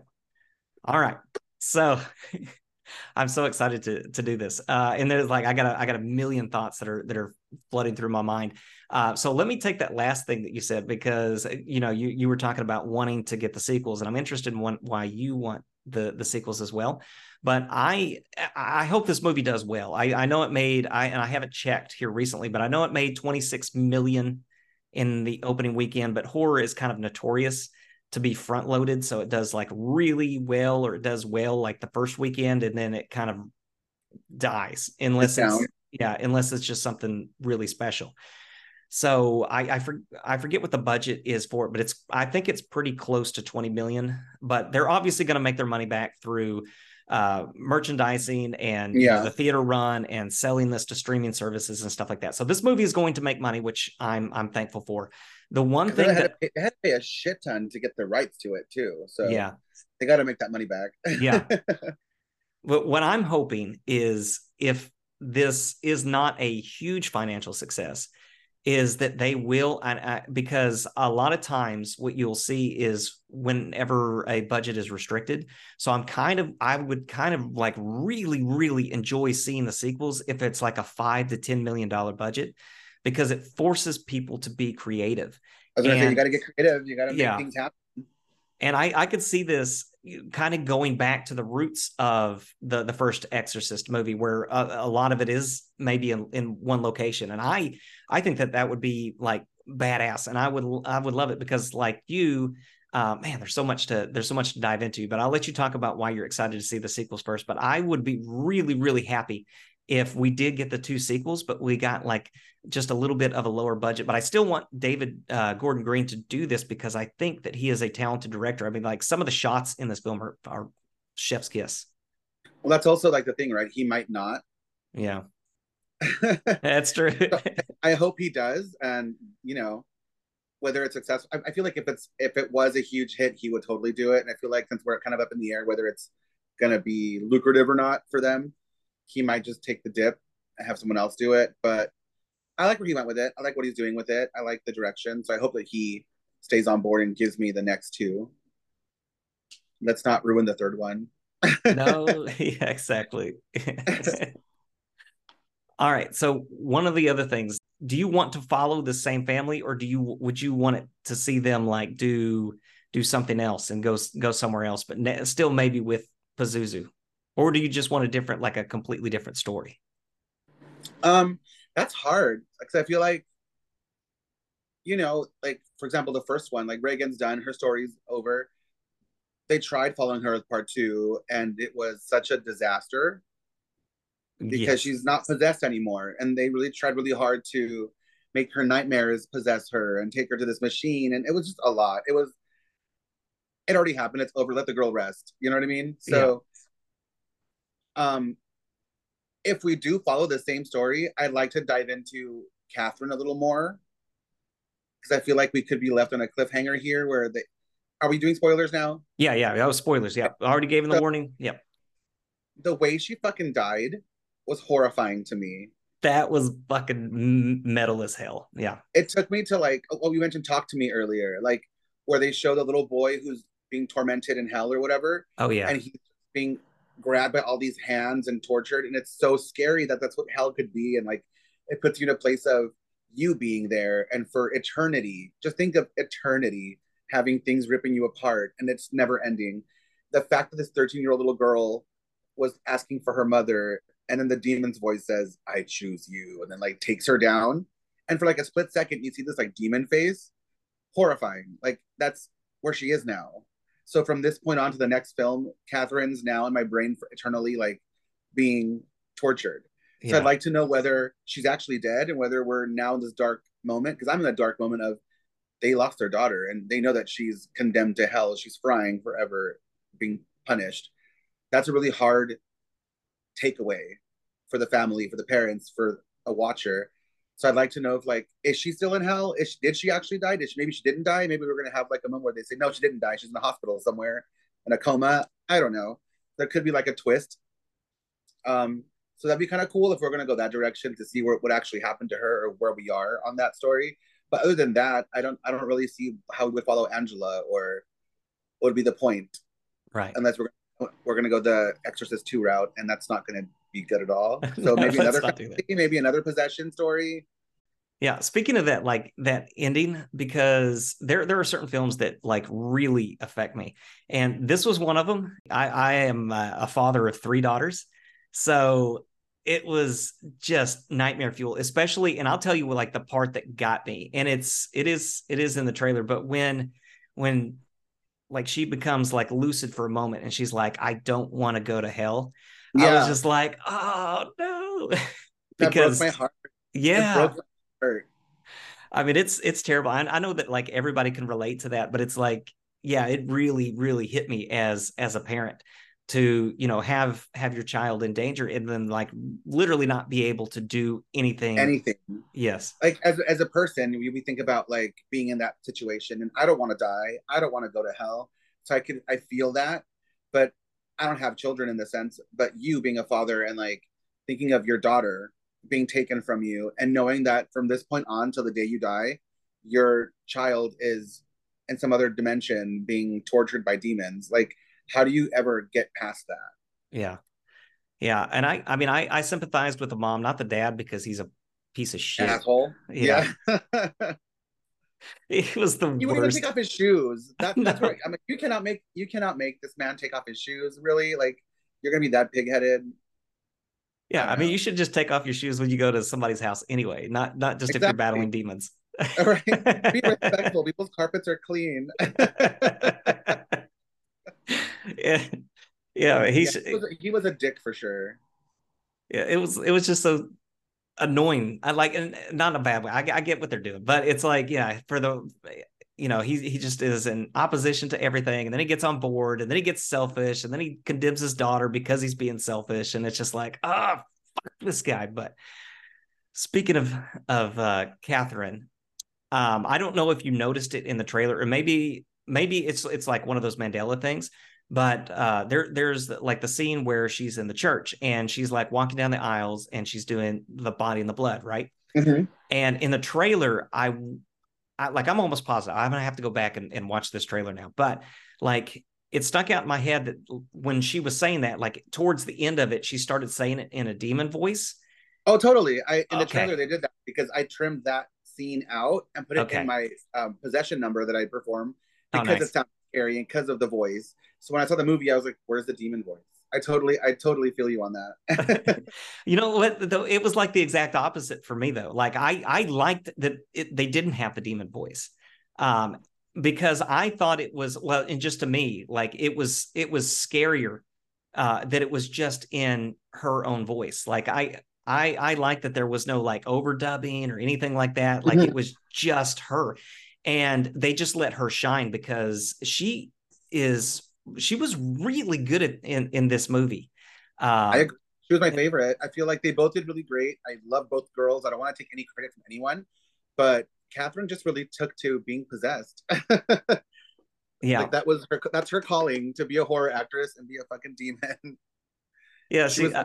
All right. So [laughs] I'm so excited to to do this. Uh, and there's like I got a, I got a million thoughts that are that are flooding through my mind. Uh, so let me take that last thing that you said because you know you you were talking about wanting to get the sequels, and I'm interested in one, why you want the the sequels as well. But I I hope this movie does well. I I know it made I and I haven't checked here recently, but I know it made 26 million in the opening weekend. But horror is kind of notorious to be front loaded, so it does like really well, or it does well like the first weekend, and then it kind of dies unless it's, it's yeah unless it's just something really special. So I I, for, I forget what the budget is for it, but it's I think it's pretty close to 20 million. But they're obviously going to make their money back through uh, merchandising and yeah. you know, the theater run and selling this to streaming services and stuff like that. So this movie is going to make money, which I'm I'm thankful for. The one thing that it had to pay a shit ton to get the rights to it too. So yeah, they got to make that money back. yeah. [laughs] But what I'm hoping is if this is not a huge financial success, is that they will and uh, because a lot of times what you'll see is whenever a budget is restricted so i'm kind of i would kind of like really really enjoy seeing the sequels if it's like a five to ten million dollar budget because it forces people to be creative I was and, say, you got to get creative you got to make yeah. things happen and I, I could see this kind of going back to the roots of the the first Exorcist movie, where a, a lot of it is maybe in, in one location, and I I think that that would be like badass, and I would I would love it because like you, uh, man, there's so much to there's so much to dive into. But I'll let you talk about why you're excited to see the sequels first. But I would be really really happy if we did get the two sequels, but we got like just a little bit of a lower budget. But I still want David uh, Gordon Green to do this because I think that he is a talented director. I mean, like some of the shots in this film are, are chef's kiss. Well, that's also like the thing, right? He might not. Yeah. [laughs] that's true. I hope he does. And, you know, whether it's successful, I, I feel like if it's if it was a huge hit, he would totally do it. And I feel like since we're kind of up in the air, whether it's going to be lucrative or not for them, he might just take the dip and have someone else do it. But I like where he went with it. I like what he's doing with it. I like the direction. So I hope that he stays on board and gives me the next two. Let's not ruin the third one. no, [laughs] [laughs] yeah, exactly. [laughs] All right. So one of the other things, do you want to follow the same family or do you would you want it to see them like do do something else and go go somewhere else, but ne- still maybe with Pazuzu? Or do you just want a different like a completely different story? Um that's hard because i feel like you know like for example the first one like regan's done her story's over. They tried following her with part two and it was such a disaster because yes. she's not possessed anymore and they really tried really hard to make her nightmares possess her and take her to this machine and it was just a lot. It was it already happened. It's over. Let the girl rest. You know what i mean? So um, if we do follow the same story, I'd like to dive into Katherine a little more because I feel like we could be left on a cliffhanger here where they are we doing spoilers now? Yeah, yeah, that was spoilers. Yeah, I already gave him the so, warning. Yep. The way she fucking died was horrifying to me. That was fucking metal as hell. Yeah. It took me to like, oh, you mentioned Talk to Me earlier, like where they show the little boy who's being tormented in hell or whatever. Oh yeah. And he's being grabbed by all these hands and tortured and it's so scary that that's what hell could be and like it puts you in a place of you being there and for eternity. Just think of eternity having things ripping you apart and it's never ending. The fact that this 13 year old little girl was asking for her mother and then the demon's voice says i choose you and then like takes her down. And for like a split second you see this like demon face? Horrifying. Like that's where she is now so from this point on to the next film, Katherine's now in my brain for eternally like being tortured. Yeah. So I'd like to know whether she's actually dead and whether we're now in this dark moment because I'm in that dark moment of they lost their daughter and they know that she's condemned to hell. She's frying forever, being punished. That's a really hard takeaway for the family, for the parents, for a watcher. So I'd like to know if like is she still in hell? Is she, did she actually die? Did she maybe she didn't die? Maybe we're gonna have like a moment where they say no, she didn't die. She's in the hospital somewhere in a coma. I don't know. There could be like a twist. Um, So that'd be kind of cool if we're gonna go that direction to see what, what actually happened to her or where we are on that story. But other than that, I don't I don't really see how we would follow Angela or what would be the point. Right. Unless we're we're gonna go the Exorcist 2 route, and that's not gonna be good at all. [laughs] So maybe No, let's another not maybe another possession story. Yeah, speaking of that, like that ending, because there there are certain films that like really affect me, and this was one of them. I I am a father of three daughters, so it was just nightmare fuel, especially. And I'll tell you what, like the part that got me, and it's it is it is in the trailer, but when when like she becomes like lucid for a moment, and she's like, I don't want to go to hell. I was just like, oh no, [laughs] that because broke my heart. yeah, It broke my heart. I mean, it's it's terrible. I, I know that like everybody can relate to that, but it's like, yeah, it really, really hit me as as a parent to you know have have your child in danger and then like literally not be able to do anything. Anything. yes, like as as a person, we, we think about like being in that situation, and I don't want to die. I don't want to go to hell. So I could I feel that, but I don't have children in the sense. But you being a father and like thinking of your daughter being taken from you, and knowing that from this point on till the day you die, your child is in some other dimension being tortured by demons. Like, how do you ever get past that? yeah, yeah. And I I mean I I sympathized with the mom, not the dad, because he's a piece of shit. Asshole. Yeah. yeah. [laughs] [laughs] It was the He wouldn't even worst. take off his shoes. [laughs] That, that's No. where I'm like, you cannot make you cannot make this man take off his shoes. Really, like you're gonna be that pigheaded. Yeah, I I mean, know. you should just take off your shoes when you go to somebody's house anyway, not not just if you're battling demons. All right, [laughs] be respectful. People's carpets are clean. yeah, yeah, Yeah, he, was, he was a dick for sure. yeah, it was it was just so annoying. I like and not in a bad way. I, I get what they're doing, but it's like yeah, for the you know he he just is in opposition to everything, and then he gets on board, and then he gets selfish, and then he condemns his daughter because he's being selfish, and it's just like ah fuck this guy. But speaking of of uh, Katherine, um, I don't know if you noticed it in the trailer, or maybe maybe it's it's like one of those Mandela things. But uh, there there's like the scene where she's in the church and she's like walking down the aisles and she's doing the body and the blood, right? Mhm. And in the trailer, I, I like I'm almost positive. I'm gonna have to go back and, and watch this trailer now. But like it stuck out in my head that when she was saying that, like towards the end of it, she started saying it in a demon voice. Oh, totally. I in the trailer they did that because I trimmed that scene out and put it Okay. in my um, possession number that I perform Oh, because nice. it sounds scary and because of the voice. So when I saw the movie, I was like, "Where's the demon voice?" I totally, I totally feel you on that. [laughs] you know what? Though it was like the exact opposite for me though. Like i i liked that it, they didn't have the demon voice um because i thought it was well and just to me like it was it was scarier uh that it was just in her own voice. Like i i i like that there was no like overdubbing or anything like that. Like it was just her. And they just let her shine because she is she was really good at in in this movie um, I agree. She was my favorite. I feel like they both did really great. I love both girls. I don't want to take any credit from anyone, but Katherine just really took to being possessed. [laughs] yeah Like that was her. That's her calling to be a horror actress and be a fucking demon. [laughs] Yeah, She she was- uh,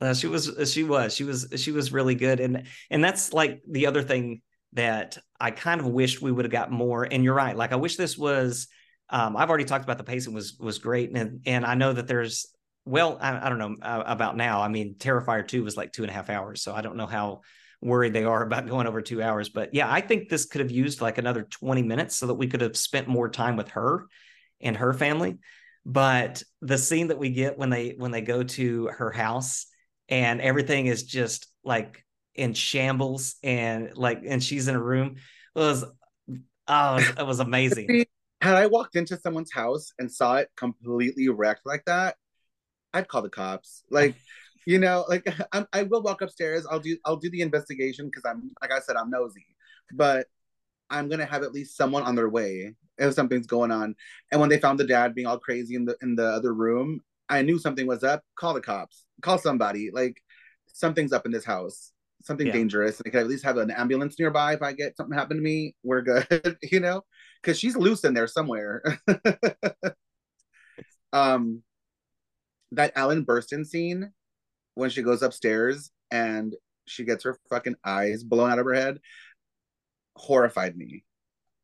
uh, she was she was she was she was really good, and and that's like the other thing that I kind of wished we would have got more. And you're right, like I wish this was. Um, I've already talked about the pacing was was great, and and I know that there's well, I, I don't know uh, about now. I mean, Terrifier two was like two and a half hours, so I don't know how worried they are [laughs] about going over two hours. But yeah, I think this could have used like another 20 minutes so that we could have spent more time with her and her family but the scene that we get when they when they go to her house and everything is just like in shambles and like and she's in a room was oh it was, [laughs] amazing Had I walked into someone's house and saw it completely wrecked like that, I'd call the cops. Like, [laughs] you know, like [laughs] I'm, I will walk upstairs. I'll do I'll do the investigation because I'm like I said I'm nosy, but I'm gonna have at least someone on their way if something's going on. And when they found the dad being all crazy in the in the other room, I knew something was up. Call the cops. Call somebody. Like something's up in this house. Something Yeah. dangerous. I could at least have an ambulance nearby if I get something happen to me. We're good, [laughs] you know, because she's loose in there somewhere. [laughs] um, that Ellen Burstyn scene when she goes upstairs and she gets her fucking eyes blown out of her head horrified me.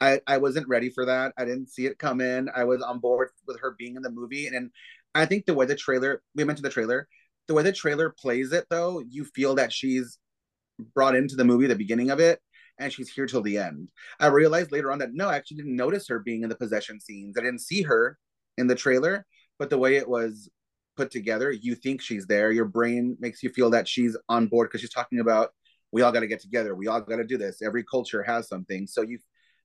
I, I wasn't ready for that. I didn't see it come in. I was on board with her being in the movie. And, and I think the way the trailer, we mentioned the trailer, the way the trailer plays it though, you feel that she's brought into the movie, the beginning of it, and she's here till the end. I realized later on that no, I actually didn't notice her being in the possession scenes. I didn't see her in the trailer, but the way it was put together, you think she's there. Your brain makes you feel that she's on board because she's talking about we all got to get together. We all got to do this. Every culture has something. So you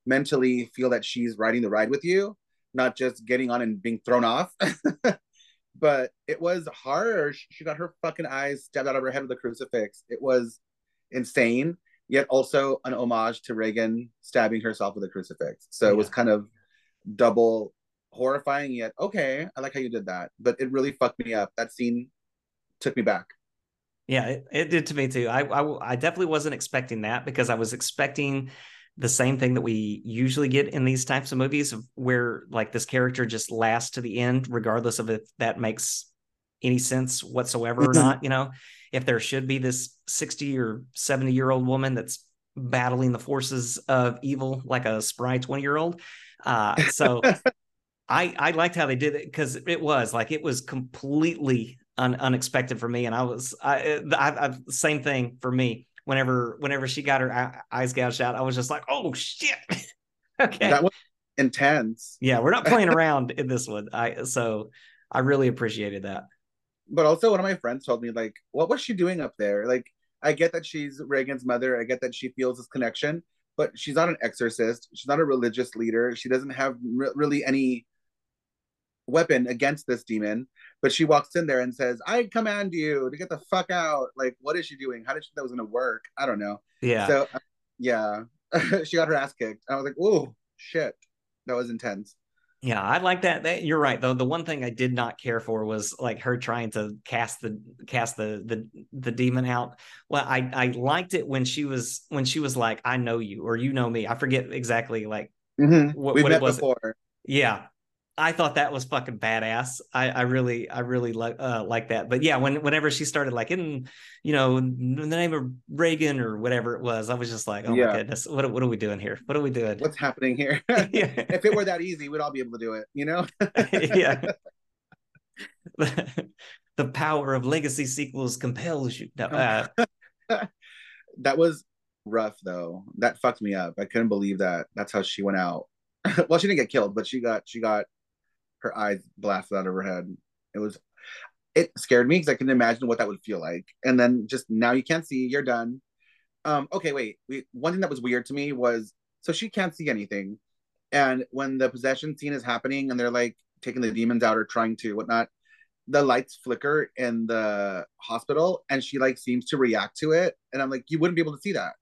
mentally feel that she's riding the ride with you, not just getting on and being thrown off. [laughs] but it was harsh. She got her fucking eyes stabbed out of her head with a crucifix. It was insane, yet also an homage to Regan stabbing herself with a crucifix. So yeah. it was kind of double horrifying, yet okay, I like how you did that. But it really fucked me up. That scene took me back. Yeah, it, it did to me too. I, I I definitely wasn't expecting that because I was expecting the same thing that we usually get in these types of movies where like this character just lasts to the end regardless of if that makes any sense whatsoever or mm-hmm. not you know if there should be this 60 or 70 year old woman that's battling the forces of evil like a spry 20 year old uh, so [laughs] i i liked how they did it because it was like it was completely un- unexpected for me and i was I, I, I same thing for me whenever whenever she got her eyes gouged out, I was just like, oh shit. [laughs] okay. That was intense. Yeah, we're not playing [laughs] around in this one. I so I really appreciated that. But also one of my friends told me, like, what was she doing up there? Like, I get that she's regan's mother. I get that she feels this connection, but she's not an exorcist. She's not a religious leader. She doesn't have re- really any weapon against this demon. But she walks in there and says, I command you to get the fuck out. Like, what is she doing? How did she that was to work? I don't know. Yeah. So, uh, yeah, [laughs] she got her ass kicked. I was like, oh, shit. That was intense. Yeah, I like that. that. You're right, though. The one thing I did not care for was like her trying to cast the cast the the the demon out. Well, I I liked it when she was when she was like, "I know you" or "You know me." I forget exactly like mm-hmm. what, what it was. Before. Yeah, I thought that was fucking badass. I, I really, I really like uh, like that. But yeah, when whenever she started like in, you know, in the name of Regan or whatever it was, I was just like, oh yeah. my goodness, what what are we doing here? What are we doing? What's happening here? [laughs] [laughs] yeah. if it were that easy, we'd all be able to do it. You know? [laughs] yeah. the power of legacy sequels compels you. No, uh... that was rough though. That fucked me up. I couldn't believe that. That's how she went out. well, she didn't get killed, but she got she got her eyes blasted out of her head. It was it scared me because I couldn't imagine what that would feel like. And then just now you can't see, you're done. Um, okay, wait. We, one thing that was weird to me was so she can't see anything. And when the possession scene is happening and they're like taking the demons out or trying to whatnot, the lights flicker in the hospital and she like seems to react to it. And I'm like, you wouldn't be able to see that.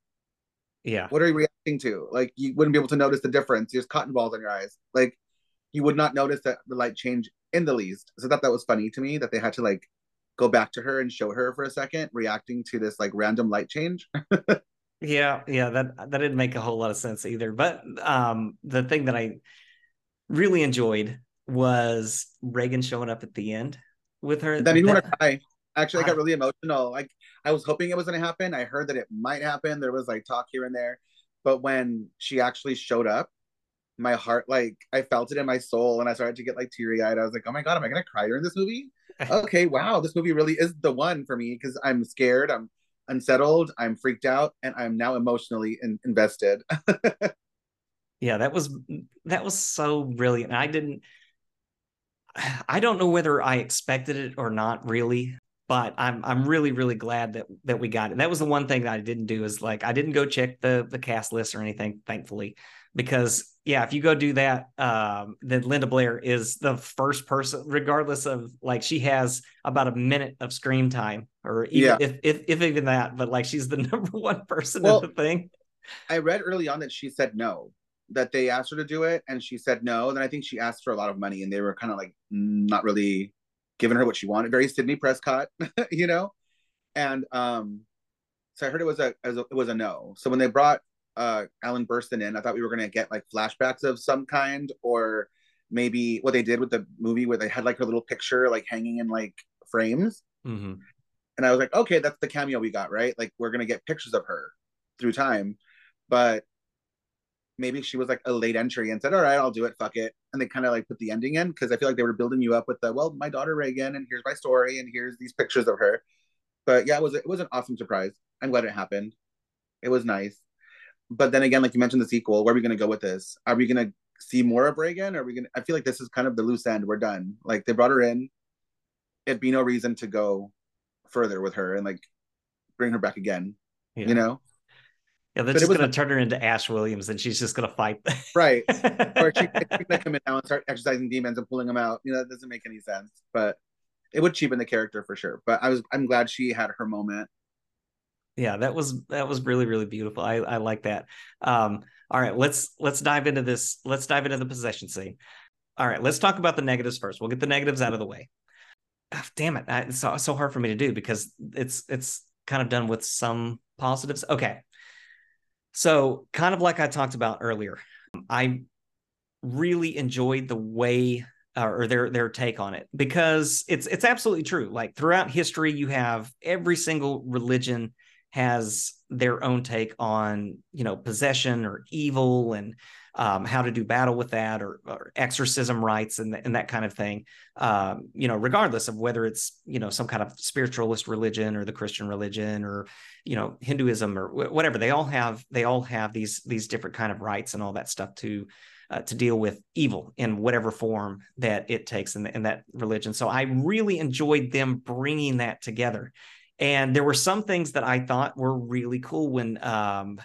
Yeah. What are you reacting to? Like you wouldn't be able to notice the difference. There's cotton balls in your eyes. Like you would not notice that the light change in the least. So I thought that was funny to me that they had to like go back to her and show her for a second reacting to this like random light change. [laughs] yeah, yeah, that that didn't make a whole lot of sense either. But um the thing that I really enjoyed was Regan showing up at the end with her. That made me want to cry. Actually, I got really emotional. Like I was hoping it was going to happen. I heard that it might happen. There was like talk here and there, but when she actually showed up my heart like I felt it in my soul and I started to get like teary eyed. I was like, oh my god, am I gonna cry during this movie? [laughs] okay, wow, this movie really is the one for me because I'm scared, I'm unsettled, I'm freaked out, and I'm now emotionally in- invested. [laughs] yeah, that was that was so brilliant. I didn't [sighs] I don't know whether I expected it or not really, but I'm I'm really really glad that that we got it. That was the one thing that I didn't do is like I didn't go check the the cast list or anything, thankfully because yeah, if you go do that, um, then Linda Blair is the first person, regardless of like she has about a minute of screen time, or even yeah. if, if, if even that, but like she's the [laughs] number one person well, in the thing. I read early on that she said no, that they asked her to do it, and she said no. Then I think she asked for a lot of money, and they were kind of like not really giving her what she wanted. Very Sidney Prescott, [laughs] you know, and um, so I heard it was a, it was a no. So when they brought uh, Ellen Burstyn in, I thought we were gonna get like flashbacks of some kind, or maybe what they did with the movie where they had like her little picture like hanging in like frames. Mm-hmm. and I was like, okay, that's the cameo we got, right? Like we're gonna get pictures of her through time, but maybe she was like a late entry and said, all right, I'll do it, fuck it, and they kind of like put the ending in because I feel like they were building you up with the well, my daughter Regan, and here's my story, and here's these pictures of her. But yeah, it was it was an awesome surprise. I'm glad it happened. It was nice. But then again, like you mentioned the sequel, where are we gonna go with this? Are we gonna see more of Regan? Or are we gonna I feel like this is kind of the loose end. We're done. Like they brought her in. It'd be no reason to go further with her and like bring her back again. Yeah. You know? Yeah, they're but just going to turn her into Ash Williams, and she's just going to fight. right. [laughs] or she's going to come in now and start exercising demons and pulling them out. You know, that doesn't make any sense. But it would cheapen the character for sure. But I was, I'm glad she had her moment. Yeah, that was that was really really beautiful. I I like that. Um, all right, let's let's dive into this. Let's dive into the possession scene. All right, let's talk about the negatives first. We'll get the negatives out of the way oh, damn it, it's so, so hard for me to do because it's it's kind of done with some positives. Okay, so kind of like I talked about earlier, I really enjoyed the way uh, or their their take on it because it's it's absolutely true. Like throughout history, you have every single religion has their own take on you know possession or evil and um, how to do battle with that or, or exorcism rites and, and that kind of thing. Um, you know, regardless of whether it's you know some kind of spiritualist religion or the Christian religion or you know Hinduism or whatever, they all have they all have these these different kind of rites and all that stuff to uh, to deal with evil in whatever form that it takes in, the, in that religion. So I really enjoyed them bringing that together. And there were some things that I thought were really cool when um,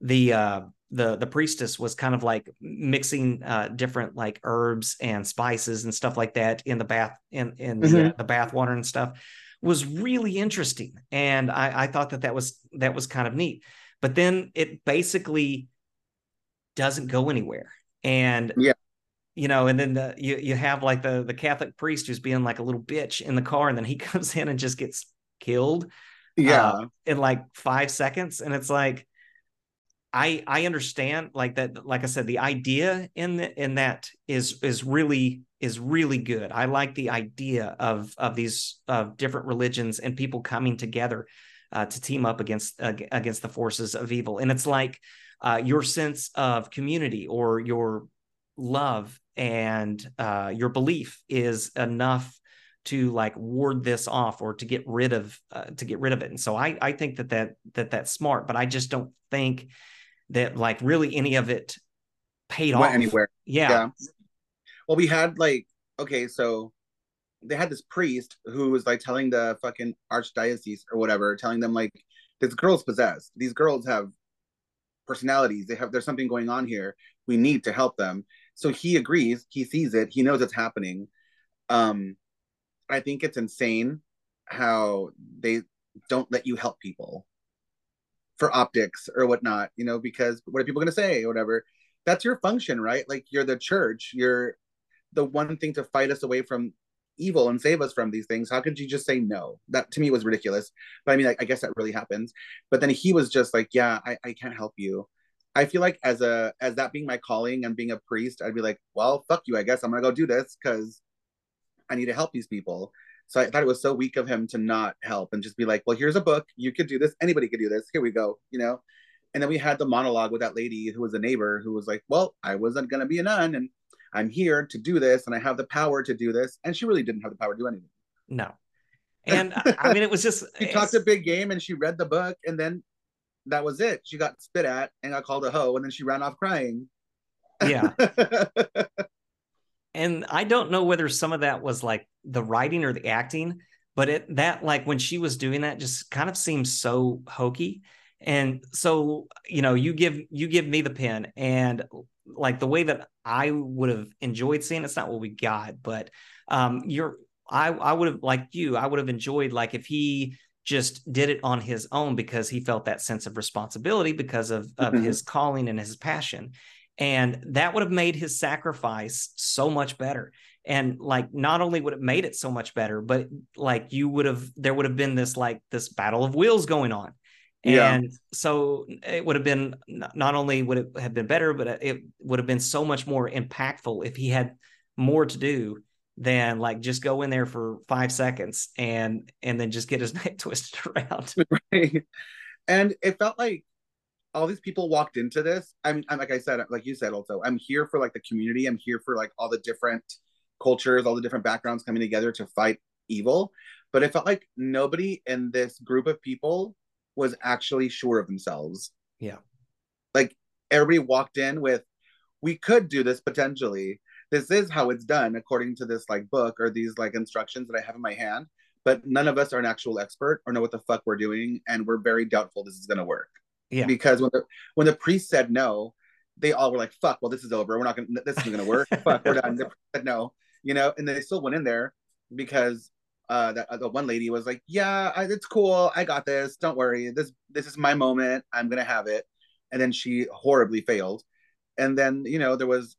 the uh, the the priestess was kind of like mixing uh, different like herbs and spices and stuff like that in the bath in in mm-hmm. the, uh, the bath water and stuff was really interesting. And I, I thought that that was that was kind of neat. But then it basically doesn't go anywhere. And yeah. you know and then the, you you have like the the catholic priest who's being like a little bitch in the car and then he [laughs] comes in and just gets killed yeah uh, in like five seconds and it's like I I understand like that like I said the idea in the, in that is is really is really good. I like the idea of of these of different religions and people coming together uh, to team up against uh, against the forces of evil. And it's like uh, your sense of community or your love and uh, your belief is enough to like ward this off or to get rid of uh, to get rid of it. And so I I think that that that that's smart, but I just don't think that like really any of it paid Went off anywhere. Yeah. yeah. Well, we had like okay, so they had this priest who was like telling the fucking archdiocese or whatever, telling them like this girl's possessed. These girls have personalities. They have there's something going on here. We need to help them. So he agrees. He sees it. He knows it's happening. Um, I think it's insane how they don't let you help people for optics or whatnot, you know, because what are people to say or whatever? That's your function, right? Like you're the church, you're the one thing to fight us away from evil and save us from these things. How could you just say no? That to me was ridiculous. But I mean, I, I guess that really happens. But then he was just like, yeah, I, I can't help you. I feel like as a as that being my calling and being a priest, I'd be like, well, fuck you. I guess I'm gonna go do this because I need to help these people. So I thought it was so weak of him to not help and just be like, well, here's a book. You could do this. Anybody could do this. Here we go. You know? And then we had the monologue with that lady who was a neighbor who was like, well, I wasn't going to be a nun and I'm here to do this and I have the power to do this. And she really didn't have the power to do anything. No. And I mean, it was just. [laughs] she talked a big game and she read the book and then that was it. She got spit at and got called a hoe and then she ran off crying. Yeah. [laughs] and I don't know whether some of that was like the writing or the acting, but it that like when she was doing that just kind of seems so hokey. And so, you know, you give you give me the pen and like the way that I would have enjoyed seeing it's not what we got, but um you're I I would have like you, I would have enjoyed like if he just did it on his own because he felt that sense of responsibility because of, of mm-hmm. his calling and his passion and that would have made his sacrifice so much better and like not only would it made it so much better but like you would have there would have been this like this battle of wills going on and yeah. so it would have been not only would it have been better but uh, it would have been so much more impactful if he had more to do than like just go in there for five seconds and and then just get his [laughs] neck twisted around. [laughs] right. And it felt like all these people walked into this. I mean, I'm like I said, like you said, also, I'm here for like the community. I'm here for like all the different cultures, all the different backgrounds coming together to fight evil. But it felt like nobody in this group of people was actually sure of themselves. Yeah. Like everybody walked in with, we could do this potentially. This is how it's done according to this like book or these like instructions that I have in my hand. But none of us are an actual expert or know what the fuck we're doing, and we're very doubtful this is going to work. Yeah. Because when the when the priest said no, they all were like, "Fuck! Well, this is over. We're not gonna. This isn't gonna work. Fuck! We're done." They said no, you know, and they still went in there because uh, that uh, the one lady was like, "Yeah, I, it's cool. I got this. Don't worry. This this is my moment. I'm gonna have it." And then she horribly failed. And then you know there was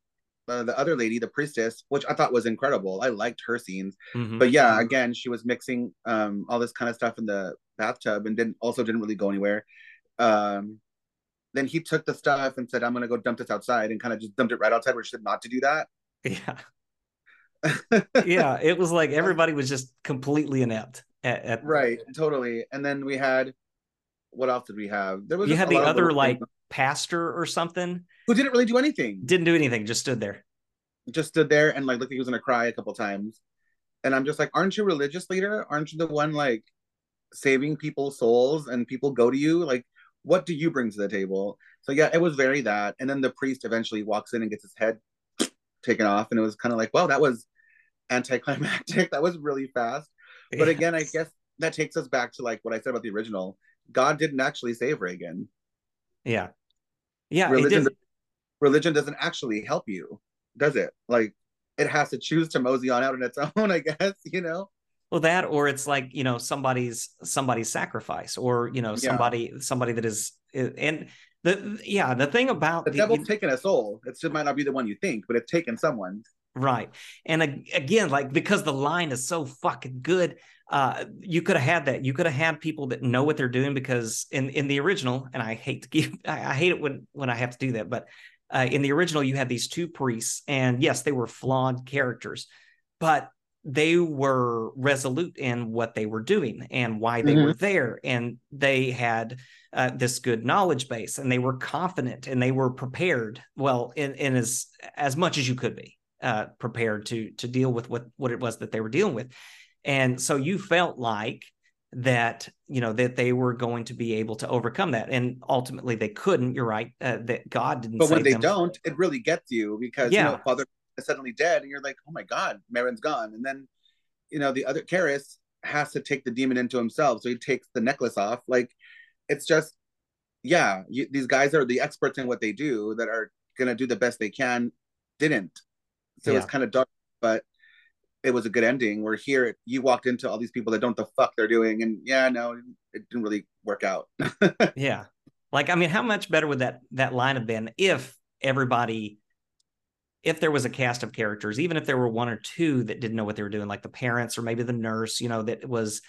uh, the other lady, the priestess, which I thought was incredible. I liked her scenes, mm-hmm. but yeah, again, she was mixing um, all this kind of stuff in the bathtub and didn't also didn't really go anywhere um, then he took the stuff and said, "I'm gonna go dump this outside," and kind of just dumped it right outside, where she said not to do that. [laughs] Yeah, [laughs] yeah. It was like everybody was just completely inept. At, at... Right, totally. And then we had what else did we have? There was you had the other like things. pastor or something who didn't really do anything. Didn't do anything. Just stood there. Just stood there and like looked like he was gonna cry a couple times. And I'm just like, aren't you a religious leader? Aren't you the one like saving people's souls and people go to you? Like what do you bring to the table? So yeah, it was very that. And then the priest eventually walks in and gets his head [sniffs] taken off, and it was kind of like, well, that was anticlimactic. [laughs] that was really fast. Yes. But again, I guess that takes us back to like what I said about the original. God didn't actually save Regan. Yeah. Yeah. Religion, religion doesn't actually help you, does it? Like it has to choose to mosey on out on its [laughs] own, I guess, you know? Well that or it's like you know somebody's somebody's sacrifice or you know somebody yeah. somebody that is and the yeah the thing about the, the devil's taken a soul it might not be the one you think but it's taken someone. Right. And again like because the line is so fucking good uh you could have had that. You could have had people that know what they're doing because in in the original and i hate to give [laughs] i, I hate it when when i have to do that but uh, in the original you had these two priests and yes they were flawed characters but they were resolute in what they were doing and why they mm-hmm. were there and they had uh, this good knowledge base and they were confident and they were prepared well in, in as as much as you could be uh, prepared to to deal with what what it was that they were dealing with and so you felt like that you know that they were going to be able to overcome that and ultimately they couldn't you're right uh, that god didn't but when they them. don't it really gets you because yeah. you know father suddenly dead and you're like oh my god Merrin's gone. And then you know the other Karras has to take the demon into himself so he takes the necklace off. Like it's just yeah you, these guys are the experts in what they do that are gonna do the best they can. Didn't. So yeah. it's kind of dark but it was a good ending. Where here. You walked into all these people that don't the fuck they're doing and yeah no it didn't really work out. [laughs] Yeah. Like i mean how much better would that that line have been if everybody if there was a cast of characters, even if there were one or two that didn't know what they were doing, like the parents or maybe the nurse, you know, that was,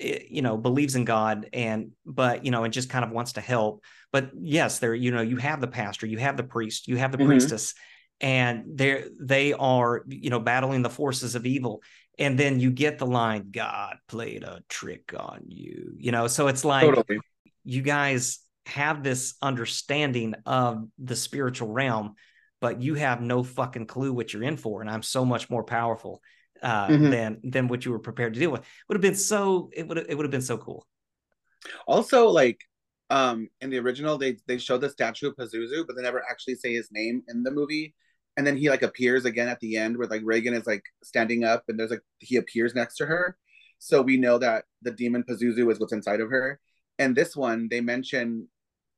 eh, you know, believes in God and, but, you know, and just kind of wants to help. But yes, there, you know, you have the pastor, you have the priest, you have the mm-hmm. priestess, and they're, they are, you know, battling the forces of evil. And then you get the line, God played a trick on you, you know, so it's like totally. you guys have this understanding of the spiritual realm but you have no fucking clue what you're in for. And I'm so much more powerful uh, mm-hmm. than than what you were prepared to deal with. Would have been so it would it would have been so cool. Also, like um in the original, they they show the statue of Pazuzu, but they never actually say his name in the movie. And then he like appears again at the end where like regan is like standing up and there's like he appears next to her. So we know that the demon Pazuzu is what's inside of her. And this one, they mention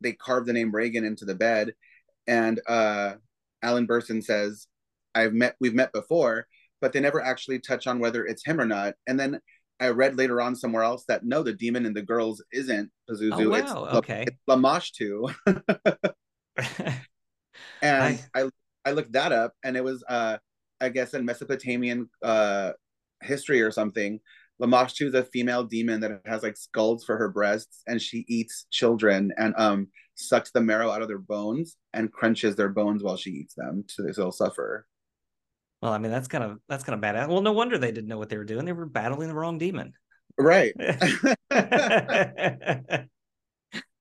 they carved the name regan into the bed. And uh Ellen Burstyn says, I've met, we've met before, but they never actually touch on whether it's him or not. And then I read later on somewhere else that no, the demon in the girls isn't Pazuzu. Oh, wow. It's, okay. it's Lamashtu. [laughs] and I... I... I looked that up, and it was uh I guess in Mesopotamian uh history or something. Lamashtu is a female demon that has like skulls for her breasts, and she eats children. And um, sucks the marrow out of their bones and crunches their bones while she eats them so they'll suffer. Well, I mean, that's kind of that's kind of bad. Well, no wonder they didn't know what they were doing. They were battling the wrong demon. Right. [laughs] [laughs]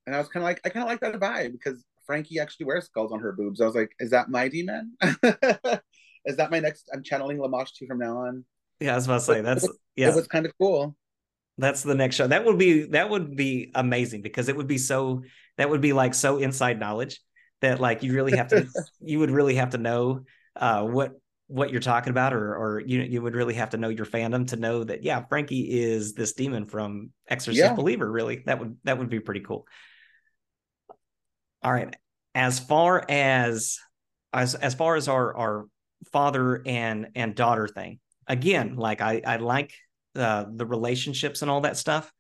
and I was kind of like, I kind of like that vibe because Frankie actually wears skulls on her boobs. I was like, is that my demon? [laughs] is that my next? I'm channeling Lamashtu from now on. Yeah, I was about to say that's it was, yeah. It was kind of cool. That's the next show. That would be that would be amazing because it would be so that would be like so inside knowledge that like you really have to [laughs] you would really have to know uh what what you're talking about or or you you would really have to know your fandom to know that yeah Frankie is this demon from Exorcist yeah. Believer really that would that would be pretty cool. All right. As far as as as far as our our father and and daughter thing, again, like I I like uh, the relationships and all that stuff,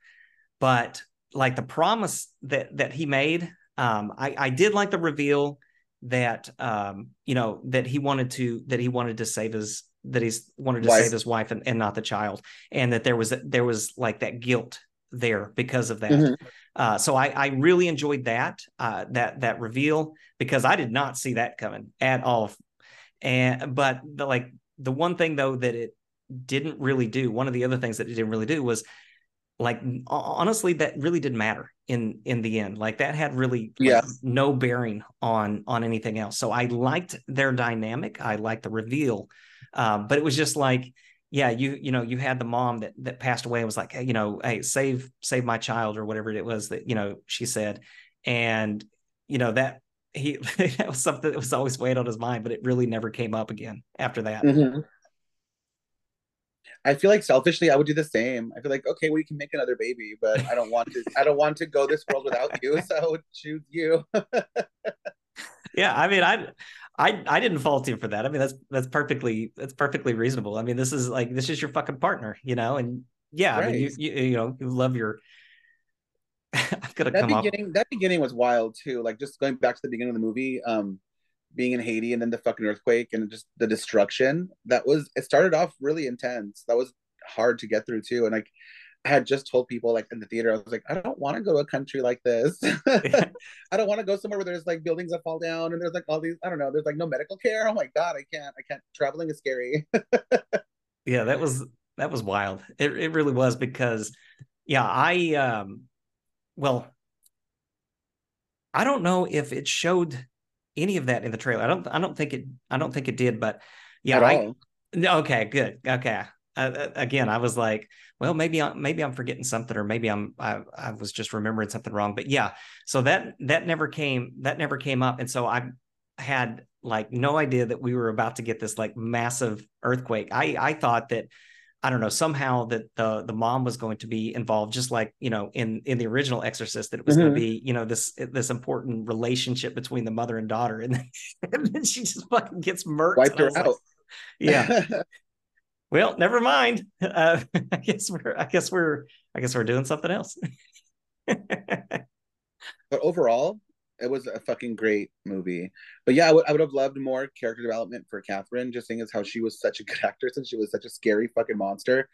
but like the promise that that he made, um, I I did like the reveal that um you know that he wanted to that he wanted to save his that he's wanted to wife. save his wife and, and not the child and that there was there was like that guilt there because of that mm-hmm. uh, so I, I really enjoyed that uh, that that reveal because I did not see that coming at all and but the, like the one thing though that it didn't really do one of the other things that it didn't really do was like honestly that really didn't matter in in the end. Like that had really like, yeah. no bearing on on anything else. So i liked their dynamic. I liked the reveal. Um, but it was just like yeah you you know you had the mom that that passed away and was like hey, you know hey save save my child or whatever it was that you know she said. And you know that he [laughs] that was something that was always weighed on his mind but it really never came up again after that. Mm-hmm. I feel like selfishly I would do the same. I feel like okay, we can make another baby, but I don't want to. I don't want to go this world without you, [laughs] so I would choose you. [laughs] yeah, I mean, I, I, I didn't fault you for that. I mean, that's that's perfectly that's perfectly reasonable. I mean, this is like this is your fucking partner, you know, and yeah, right. I mean, you, you you know you love your. [laughs] I've got to that come beginning. Up. That beginning was wild too. Like just going back to the beginning of the movie. Um, being in Haiti and then the fucking earthquake and just the destruction. That was it started off really intense. That was hard to get through too. And like I had just told people like in the theater, I was like, I don't want to go to a country like this. [laughs] I don't want to go somewhere where there's like buildings that fall down and there's like all these, I don't know, there's like no medical care. Oh my God, I can't, I can't. Traveling is scary. [laughs] yeah, that was that was wild. It it really was because yeah, I um well I don't know if it showed any of that in the trailer. I don't I don't think it I don't think it did, but yeah, I, okay, good. Okay. Uh, uh, again, I was like, well, maybe I'm, maybe I'm forgetting something, or maybe I'm I, I was just remembering something wrong. But yeah, so that that never came that never came up, and so I had like no idea that we were about to get this like massive earthquake. I I thought that I don't know somehow that the the mom was going to be involved, just like you know in in the original Exorcist, that it was mm-hmm. going to be you know this this important relationship between the mother and daughter, and then, [laughs] and then she just fucking gets murked. Wiped her out. Like, yeah. [laughs] well, never mind. Uh, [laughs] I guess we're I guess we're I guess we're doing something else. but overall, it was a fucking great movie. But yeah, I would I would have loved more character development for Katherine, just seeing as how she was such a good [laughs] actress and she was such a scary fucking monster.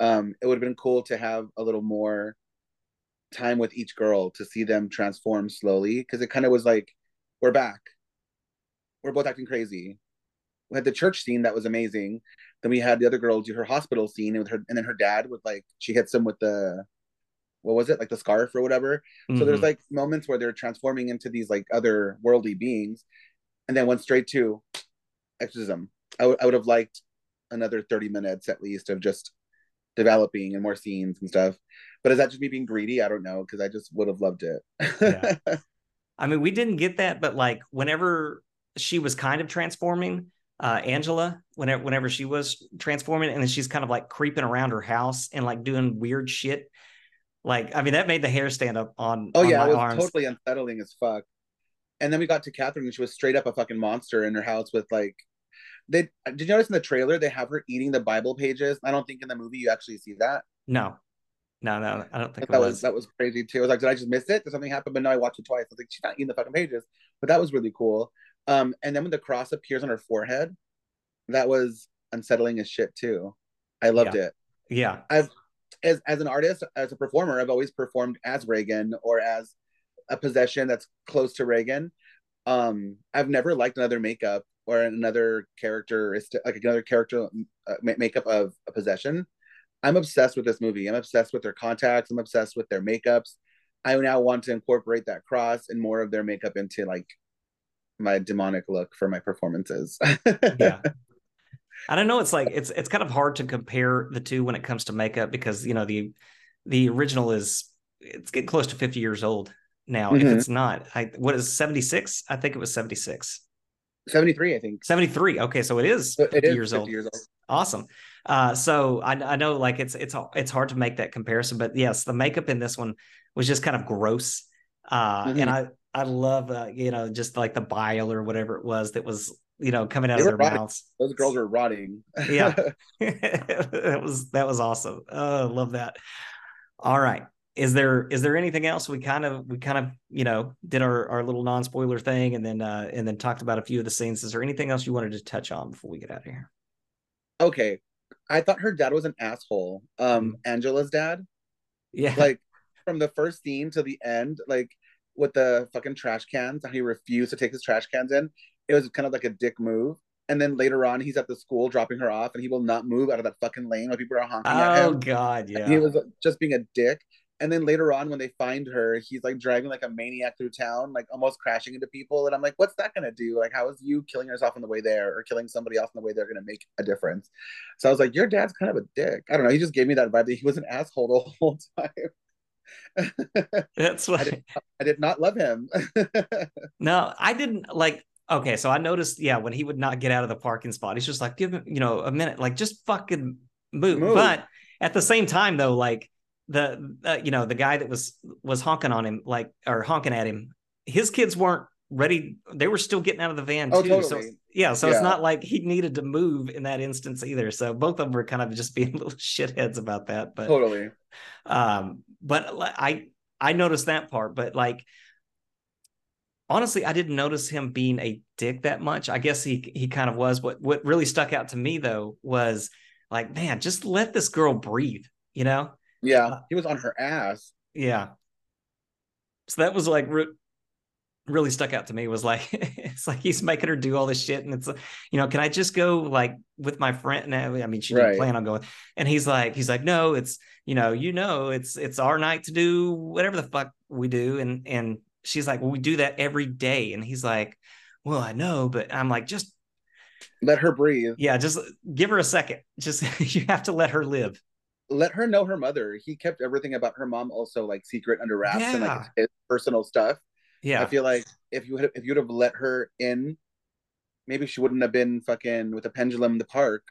Um, it would have been cool to have a little more time with each girl to see them transform slowly because it kind of was like, we're back. We're both acting crazy. We had the church scene that was amazing. Then we had the other girl do her hospital scene with her, and then her dad with like she hits him with the what was it like the scarf or whatever mm-hmm. so there's mm-hmm. like moments where they're transforming into these like other worldly beings and then went straight to exorcism I, w- I would have liked another 30 minutes at least of just developing and more scenes and stuff but is that just me being greedy i don't know because i just would have loved it yeah. [laughs] i mean we didn't get that but like whenever she was kind of transforming uh, Angela whenever whenever she was transforming, and then she's kind of like creeping around her house and like doing weird shit. Like, I mean, that made the hair stand up on. Oh on yeah, it was arms. totally unsettling as fuck. And then we got to Katherine, and she was straight up a fucking monster in her house with like. They did you notice in the trailer they have her eating the Bible pages? I don't think in the movie you actually see that. No, no, no, I don't think that was. was. that was crazy too. I was like, did I just miss it? Did something happen? But no, I watched it twice. I was like, she's not eating the fucking pages, but that was really cool. Um, and then when the cross appears on her forehead, that was unsettling as shit too. I loved yeah. it. Yeah, I've as as an artist, as a performer, I've always performed as Regan or as a possession that's close to Regan. Um, I've never liked another makeup or another character is like another character uh, makeup of a possession. I'm obsessed with this movie. I'm obsessed with their contacts. I'm obsessed with their makeups. I now want to incorporate that cross and more of their makeup into like my demonic look for my performances. [laughs] yeah. I don't know. It's like it's it's kind of hard to compare the two when it comes to makeup because you know the the original is it's getting close to 50 years old now. Mm-hmm. If it's not, I what is 76? I think it was 76. 73, I think. 73. Okay, so it is 50 it is years, 50 old. years old. Awesome. Uh, so I, I know like it's it's it's hard to make that comparison, but yes, the makeup in this one was just kind of gross. Uh, mm-hmm. and I I love uh, you know just like the bile or whatever it was that was you know coming out they of their rotting. mouths. Those girls were rotting. yeah, [laughs] [laughs] that was that was awesome. Oh, love that. All right, is there is there anything else we kind of we kind of you know did our our little non spoiler thing and then uh and then talked about a few of the scenes. Is there anything else you wanted to touch on before we get out of here? Okay, I thought her dad was an asshole. Um, mm-hmm. Angela's dad. Yeah, like from the first scene to the end, like with the fucking trash cans, how he refused to take his trash cans in. It was kind of like a dick move. And then later on, he's at the school dropping her off, and he will not move out of that fucking lane while people are honking oh, at him. Oh God, yeah. And he was just being a dick. And then later on, when they find her, he's like driving like a maniac through town, like almost crashing into people. And I'm like, what's that gonna do? Like, how is you killing yourself on the way there or killing somebody else on the way there gonna make a difference? So I was like, your dad's kind of a dick. I don't know. He just gave me that vibe that he was an asshole the [laughs] whole time. That's why I did, I did not love him. [laughs] no, I didn't like. Okay, so I noticed, yeah, when he would not get out of the parking spot, he's just like, give him, you know, a minute, like just fucking move. move. But at the same time, though, like the, uh, you know, the guy that was was honking on him, like or honking at him, his kids weren't ready. They were still getting out of the van oh, too. Oh, totally. So yeah, so yeah. it's not like he needed to move in that instance either. So both of them were kind of just [laughs] being little shitheads about that. But totally. Um, but I I noticed that part, but like honestly, I didn't notice him being a dick that much. I guess he he kind of was. What what really stuck out to me though was like, man, just let this girl breathe, you know? Yeah, uh, he was on her ass. Yeah. So that was like re- really stuck out to me was like [laughs] it's like he's making her do all this shit and it's you know can i just go like with my friend and i mean she didn't right. plan on going and he's like he's like no it's you know you know it's it's our night to do whatever the fuck we do and and she's like well we do that every day and he's like well i know but i'm like just let her breathe yeah just give her a second [laughs] just you have to let her live let her know her mother he kept everything about her mom also like secret under wraps yeah. and like his personal stuff yeah. I feel like if you had if you'd have let her in, maybe she wouldn't have been fucking with a pendulum in the park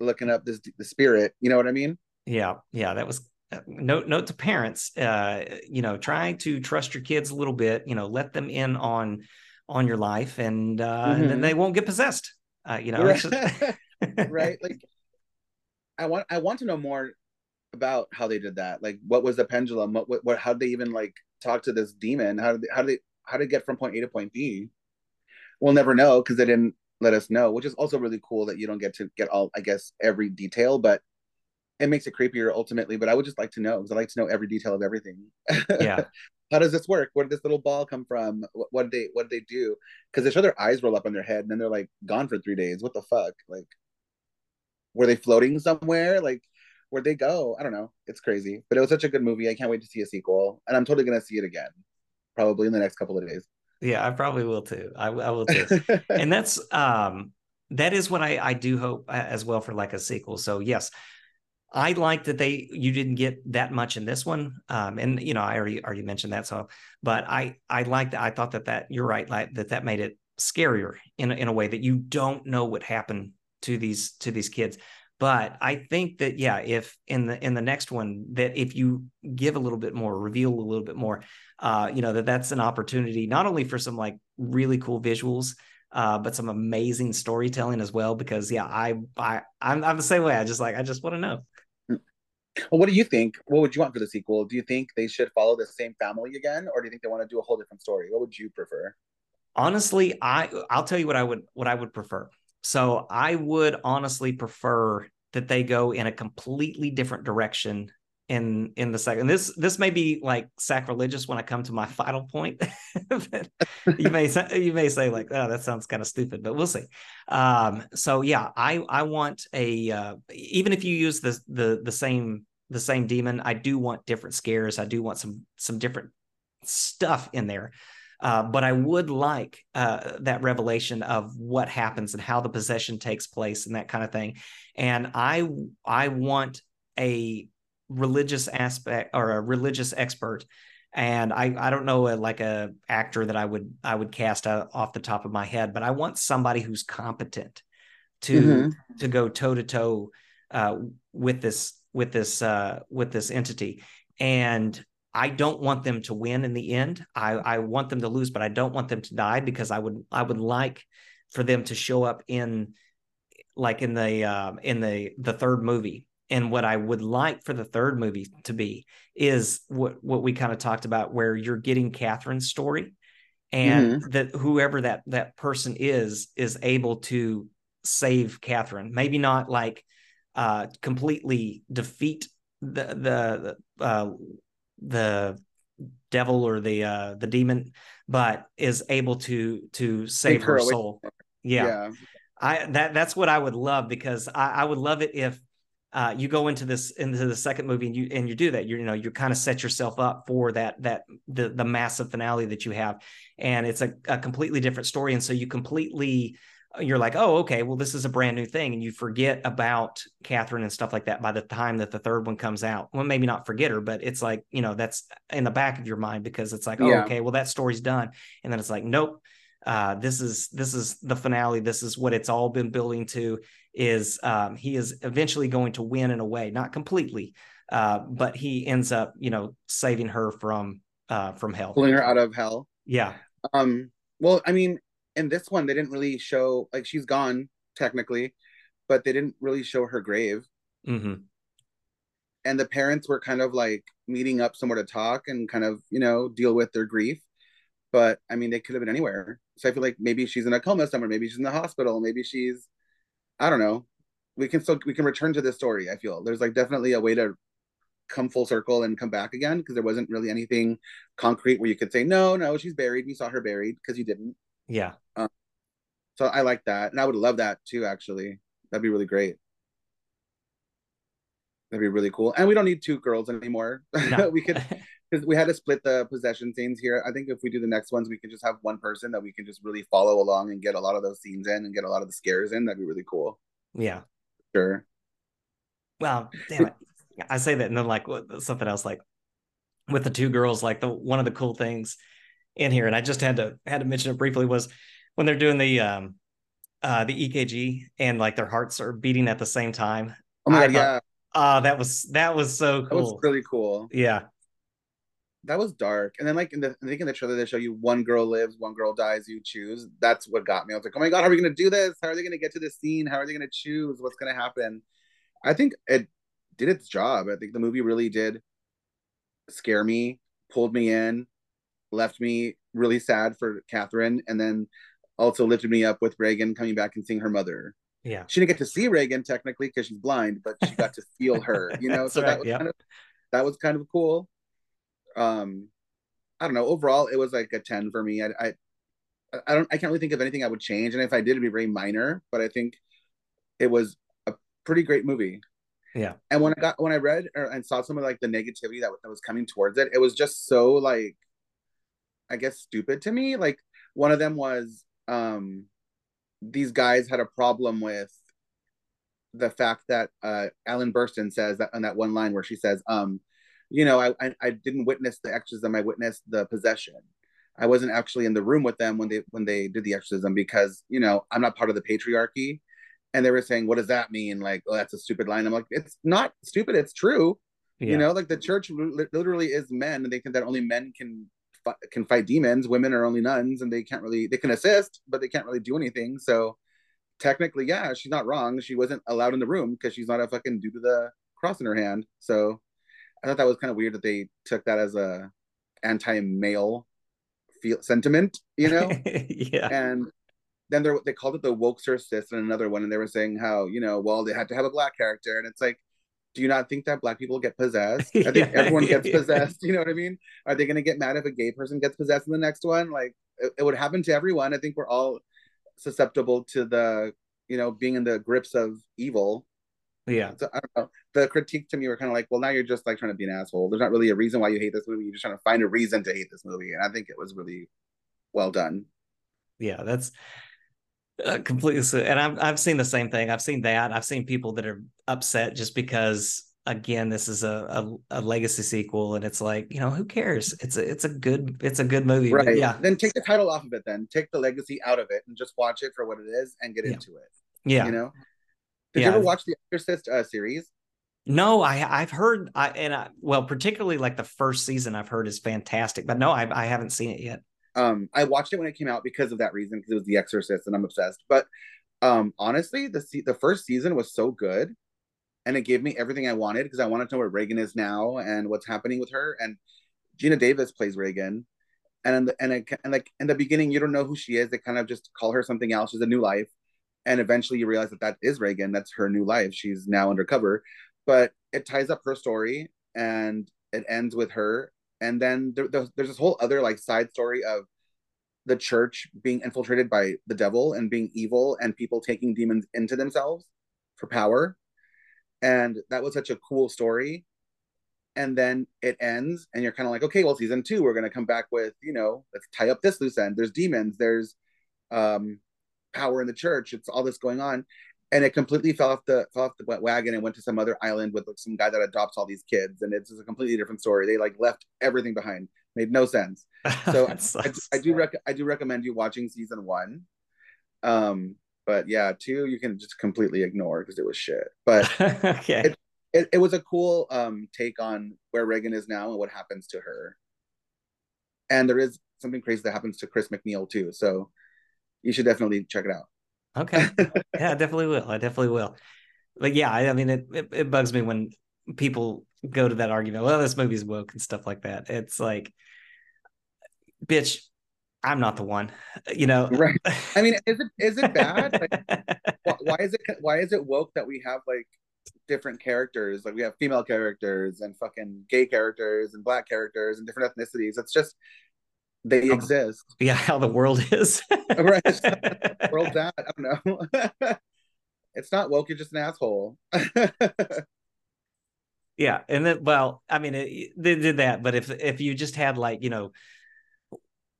looking up this the spirit. You know what I mean? Yeah. Yeah. That was note note to parents. Uh, you know, try to trust your kids a little bit. You know, let them in on on your life, and uh, mm-hmm. and then mm-hmm. they won't get possessed. Uh, you know, right. [laughs] Right? Like, I want I want to know more about how they did that. Like, what was the pendulum? What what, what how did they even like talk to this demon? How did they, how did they how to get from point A to point B. We'll never know because they didn't let us know, which is also really cool that you don't get to get all, I guess, every detail, but it makes it creepier ultimately. But I would just like to know because I like to know every detail of everything. Yeah. [laughs] how does this work? Where did this little ball come from? What, what did they what did they do? Because they show their eyes roll up on their head and then they're like gone for three days. What the fuck? Like, were they floating somewhere? Like, where'd they go? I don't know. It's crazy, but it was such a good movie. I can't wait to see a sequel, and I'm totally gonna see it again probably in the next couple of days. Yeah, I probably will too. I, I will too. [laughs] and that's um that is what I I do hope uh, as well for like a sequel. So yes, I like that they you didn't get that much in this one. Um, and you know I already already mentioned that. So, but I I like that. I thought that that you're right. Like that that made it scarier in in a way that you don't know what happened to these to these kids. But I think that yeah, if in the in the next one that if you give a little bit more, reveal a little bit more, uh, you know that that's an opportunity not only for some like really cool visuals, uh, but some amazing storytelling as well. Because yeah, I I I'm, I'm the same way. I just like I just want to know. Well, what do you think? What would you want for the sequel? Do you think they should follow the same family again, or do you think they want to do a whole different story? What would you prefer? Honestly, I I'll tell you what I would what I would prefer. So I would honestly prefer that they go in a completely different direction in in the second. This this may be like sacrilegious when I come to my final point. [laughs] you may say, you may say like, oh, that sounds kind of stupid, but we'll see. Um, so yeah, I I want a uh, even if you use the the the same the same demon, I do want different scares. I do want some some different stuff in there. Uh, but I would like uh, that revelation of what happens and how the possession takes place and that kind of thing. And I I want a religious aspect or a religious expert and I, I don't know a, like a actor that I would I would cast out off the top of my head, but I want somebody who's competent to mm-hmm. to go toe to toe with this with this uh, with this entity, and I don't want them to win in the end. I I want them to lose, but I don't want them to die because I would I would like for them to show up in like in the uh, in the the third movie and what I would like for the third movie to be is what what we kind of talked about, where you're getting Katherine's story, and mm-hmm. that whoever that that person is is able to save Katherine. Maybe not like uh, completely defeat the the uh, the devil or the uh, the demon, but is able to to save her, her soul. Yeah. yeah. I that that's what I would love because I, I would love it if uh, you go into this into the second movie and you and you do that. You you know you kind of set yourself up for that that the the massive finale that you have. And it's a, a completely different story. And so you completely you're like oh okay well this is a brand new thing. And you forget about katherine and stuff like that by the time that the third one comes out. Well maybe not forget her but it's like you know that's in the back of your mind because it's like oh okay well that story's done. And then it's like nope uh, this is this is the finale. This is what it's all been building to. Is um, he is eventually going to win in a way, not completely, uh, but he ends up, you know, saving her from uh, from hell, pulling her out of hell. Yeah. Um. Well, I mean, in this one, they didn't really show like she's gone technically, but they didn't really show her grave. Mm-hmm. And the parents were kind of like meeting up somewhere to talk and kind of you know deal with their grief but I mean, they could have been anywhere. So I feel like maybe she's in a coma somewhere. Maybe she's in the hospital. Maybe she's, I don't know. We can still we can return to this story. I feel there's like definitely a way to come full circle and come back again because there wasn't really anything concrete where you could say no, no, she's buried. We saw her buried because you didn't. Yeah. Um, so I like that, and I would love that too. Actually, that'd be really great. That'd be really cool. And we don't need two girls anymore. No. [laughs] we could [laughs] because we had to split the possession scenes here. I think if we do the next ones, we can just have one person that we can just really follow along and get a lot of those scenes in and get a lot of the scares in. That'd be really cool. Yeah. Sure. Well, damn it. I say that and then like something else like with the two girls, like the one of the cool things in here, and I just had to had to mention it briefly was when they're doing the um uh the EKG and like their hearts are beating at the same time. Oh my god, yeah. Uh that was that was so cool. That was really cool. Yeah that was dark. And then like in the I think in the trailer they show you one girl lives, one girl dies, you choose. That's what got me. I was like, oh my god, how are we gonna do this? How are they gonna get to this scene? How are they gonna choose? What's gonna happen? I think it did its job. I think the movie really did scare me, pulled me in, left me really sad for Katherine, and then also lifted me up with Regan coming back and seeing her mother. Yeah. She didn't get to see Regan technically because she's blind, but she got to feel her, you [laughs] know. so right, that was kind of that was kind of cool um i don't know overall it was like a 10 for me. I i i don't i can't really think of anything i would change and if i did it'd be very minor but i think it was a pretty great movie. Yeah. And when i got when i read or, and saw some of like the negativity that, that was coming towards it it was just so like i guess stupid to me. Like one of them was um these guys had a problem with the fact that uh Ellen Burstyn says that on that one line where she says, um, you know, I, I, I didn't witness the exorcism. I witnessed the possession. I wasn't actually in the room with them when they when they did the exorcism because you know I'm not part of the patriarchy, and they were saying, "What does that mean?" Like, "Oh, that's a stupid line." I'm like, "It's not stupid. It's true." Yeah. You know, like the church literally is men, and they think that only men can can fight demons. Women are only nuns, and they can't really they can assist, but they can't really do anything. So technically, yeah, she's not wrong. She wasn't allowed in the room because she's not a fucking dude with a cross in her hand. So I thought that was kind of weird that they took that as a anti-male feel sentiment, you know? [laughs] yeah. And then they they called it the woke sis in another one, and they were saying how you know, well, they had to have a black character, and it's like, do you not think that black people get possessed? [laughs] I think yeah, everyone gets yeah. [laughs] possessed. You know what I mean? Are they going to get mad if a gay person gets possessed in the next one? Like it, it, would happen to everyone. I think we're all susceptible to the, you know, being in the grips of evil. Yeah. So, I don't know. The critique to me were kind of like, well, now you're just like trying to be an asshole. There's not really a reason why you hate this movie. You're just trying to find a reason to hate this movie. And I think it was really well done. Yeah, that's uh, completely. And I've I've seen the same thing. I've seen that. I've seen people that are upset just because again this is a, a, a legacy sequel and it's like you know who cares it's a it's a good it's a good movie right yeah then take the title off of it then take the legacy out of it and just watch it for what it is and get yeah. into it yeah you know did yeah. you ever watch the exorcist uh, series no i i've heard i and I, well particularly like the first season i've heard is fantastic but no i, I haven't seen it yet um, I watched it when it came out because of that reason, because it was The Exorcist, and I'm obsessed. But um, honestly, the the first season was so good, and it gave me everything I wanted because I wanted to know where Regan is now and what's happening with her. And Geena Davis plays Regan, and and and like in the beginning, you don't know who she is. They kind of just call her something else. She's a new life, and eventually you realize that that is Regan. That's her new life. She's now undercover, but it ties up her story, and it ends with her and then there, there's this whole other like side story of the church being infiltrated by the devil and being evil and people taking demons into themselves for power and that was such a cool story and then it ends and you're kind of like okay well season two we're going to come back with you know let's tie up this loose end there's demons there's um power in the church. It's all this going on. And it completely fell off the fell off the wagon and went to some other island with like, some guy that adopts all these kids. And it's just a completely different story. They like left everything behind. Made no sense. [laughs] So I, I, do rec- I do recommend you watching season one. Um but yeah two you can just completely ignore because it was shit. But [laughs] okay. it, it, it was a cool um take on where Regan is now and what happens to her. And there is something crazy that happens to chris MacNeil too. So you should definitely check it out Okay. [laughs] yeah, I definitely will. I definitely will. But yeah, I, I mean, it, it, it bugs me when people go to that argument. Well, this movie's woke and stuff like that. It's like, bitch, I'm not the one. [laughs] You know, right? I mean, is it is it bad? Like, [laughs] why is it why is it woke that we have like different characters? Like we have female characters and fucking gay characters and black characters and different ethnicities. It's just they um, exist. Yeah, how the world is. [laughs] right. [laughs] World's at. I don't know. [laughs] it's not woke, you're just an asshole. yeah. And then well, I mean it, they did that, but if if you just had like, you know,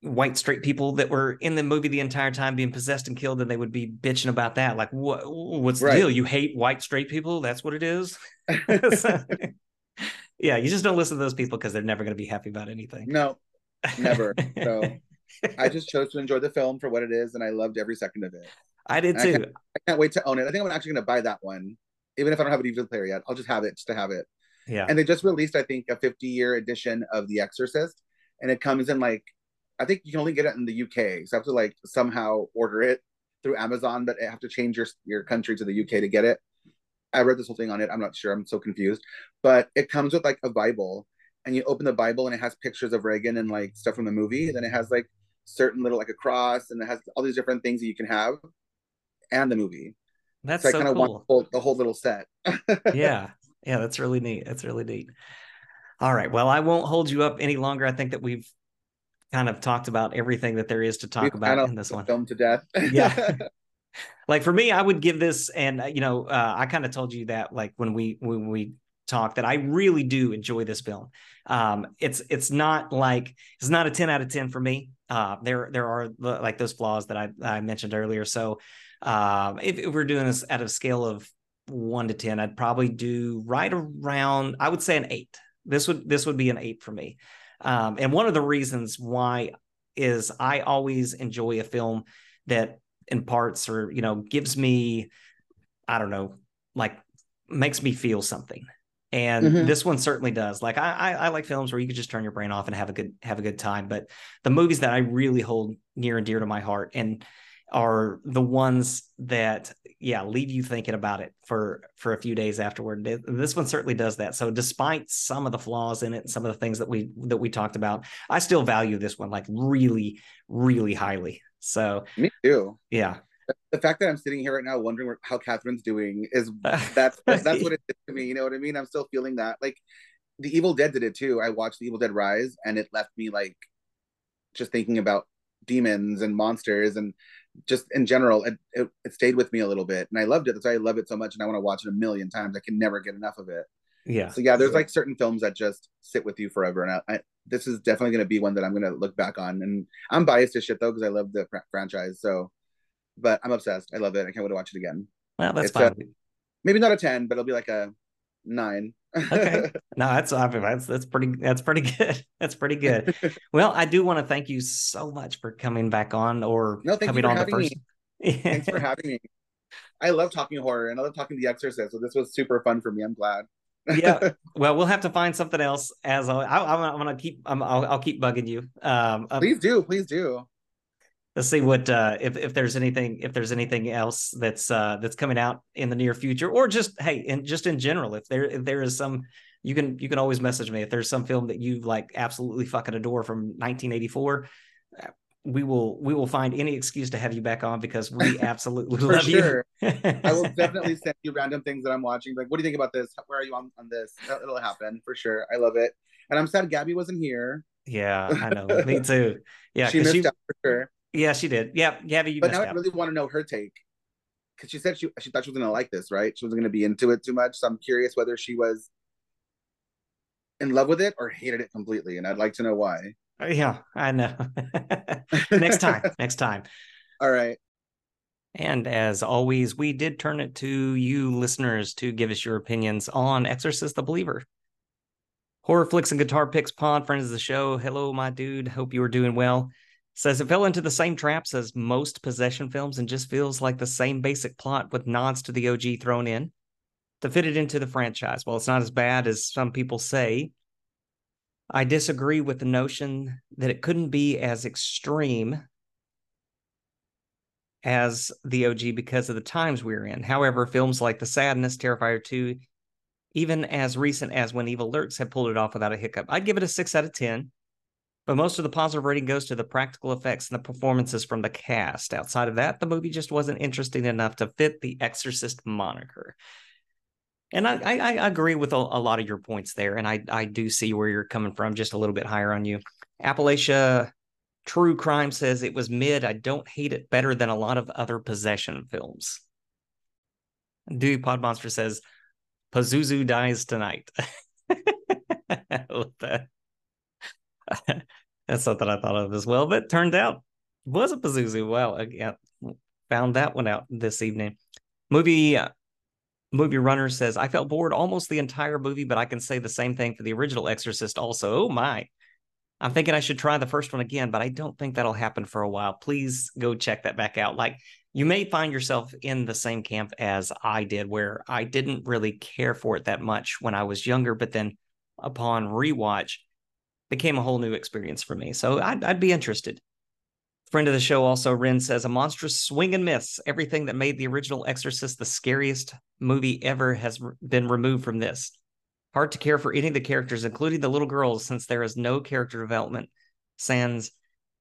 white straight people that were in the movie the entire time being possessed and killed, then they would be bitching about that. Like, what? What's the right. deal? You hate white straight people? That's what it is. yeah, you just don't listen to those people because they're never going to be happy about anything. No, Never. So [laughs] I just chose to enjoy the film for what it is, and I loved every second of it. I did and too. I can't, I can't, wait to own it. I think I'm actually going to buy that one, even if I don't have a DVD player yet. I'll just have it just to have it. Yeah. And they just released, I think, a 50 year edition of The Exorcist, and it comes in like, I think you can only get it in the UK, so I have to like somehow order it through Amazon, but I have to change your your country to the UK to get it. I read this whole thing on it. I'm not sure. I'm so confused, but it comes with like a Bible and you open the Bible and it has pictures of Regan and like stuff from the movie. Then it has like certain little like a cross and it has all these different things that you can have and the movie. That's so, so I kind of cool. want the whole little set. [laughs] yeah. Yeah, that's really neat. That's really neat. All right. Well, I won't hold you up any longer. I think that we've kind of talked about everything that there is to talk we've about in this one. Film to death. [laughs] yeah. like for me, I would give this, and uh, you know, uh, I kind of told you that like when we when we talk that I really do enjoy this film. Um, it's it's not like it's not a ten out of ten for me. Uh, there there are like those flaws that I, I mentioned earlier. So um, if, if, we're doing this at a scale of one to ten, I'd probably do right around. I would say an eight. This would this would be an eight for me. Um, and one of the reasons why is I always enjoy a film that in parts or you know gives me I don't know like makes me feel something and mm-hmm. this one certainly does. Like I, I, I like films where you could just turn your brain off and have a good have a good time. But the movies that i really hold near and dear to my heart and are the ones that yeah leave you thinking about it for for a few days afterward. This one certainly does that. So despite some of the flaws in it and some of the things that we that we talked about i still value this one like really really highly. So me too. Yeah the fact that I'm sitting here right now wondering how Katherine's doing is [laughs] that's that's what it did to me. You know what I mean? I'm still feeling that. Like the Evil Dead did it too. I watched the Evil Dead Rise, and it left me like just thinking about demons and monsters and just in general it, it, it, stayed with me a little bit and i loved it that's why i love it so much and i want to watch it a million times i can never get enough of it yeah so yeah there's like certain films that just sit with you forever and i, I this is definitely going to be one that i'm going to look back on and i'm biased as shit though because i love the fr- franchise so but i'm obsessed. I love it. I can't wait to watch it again. Well that's it's fine. a, maybe not a 10 but it'll be like a 9 okay. [laughs] No that's that's that's pretty that's pretty good. [laughs] That's pretty good. Well i do want to thank you so much for coming back on or no, thank coming you on the first me. [laughs] thanks for having me. I love talking horror and i love talking the exorcist so this was super fun for me i'm glad. Yeah. Well we'll have to find something else as I, I, am gonna keep I'm, I'll, I'll keep bugging you. Um please do please do let's see what uh, if if there's anything if there's anything else that's uh, that's coming out in the near future, or just hey, and just in general, if there if there is some, you can you can always message me if there's some film that you like absolutely fucking adore from 1984. Uh, we will we will find any excuse to have you back on because we [laughs] absolutely love sure. you. I will [laughs] definitely send you random things that I'm watching. Like, what do you think about this? Where are you on on this? It'll happen for sure. I love it, and I'm sad Gabby wasn't here. Yeah, I know. [laughs] Me too. Yeah, she missed she, out for sure. Yeah, she did. Yeah, Gabby, you. But now out. I really want to know her take because she said she she thought she was gonna like this, right? She wasn't gonna be into it too much. So I'm curious whether she was in love with it or hated it completely, and I'd like to know why. Uh, yeah, I know. [laughs] next time. [laughs] Next time. All right. And as always, we did turn it to you listeners to give us your opinions on Exorcist the Believer. Horror Flicks and Guitar Picks Pod, friends of the show. Hello, my dude. Hope you are doing well says it fell into the same traps as most possession films and just feels like the same basic plot with nods to the OG thrown in to fit it into the franchise. Well, it's not as bad as some people say. I disagree with the notion that it couldn't be as extreme as the OG because of the times we are in. However, films like The Sadness, Terrifier 2, even as recent as When Evil Lurks have pulled it off without a hiccup, I'd give it a 6 out of 10. But most of the positive rating goes to the practical effects and the performances from the cast. Outside of that, the movie just wasn't interesting enough to fit the Exorcist moniker. And I, I, I agree with a, a, lot of your points there, and I, I do see where you're coming from, just a little bit higher on you. Appalachia True Crime says it was mid. I don't hate it better than a lot of other possession films. Dude Pod Monster says Pazuzu dies tonight. [laughs] that. [laughs] That's something I thought of as well, but turned out was a Pazuzu. Well, again, found that one out this evening. Movie uh, movie runner says I felt bored almost the entire movie, but I can say the same thing for the original Exorcist. Also, oh my, I'm thinking I should try the first one again, but I don't think that'll happen for a while. Please go check that back out. Like you may find yourself in the same camp as I did, where I didn't really care for it that much when I was younger, but then upon rewatch became a whole new experience for me. So I'd, I'd be interested. Friend of the show also, Ren says, a monstrous swing and miss. Everything that made the original Exorcist the scariest movie ever has been removed from this. Hard to care for any of the characters, including the little girls, since there is no character development. Sans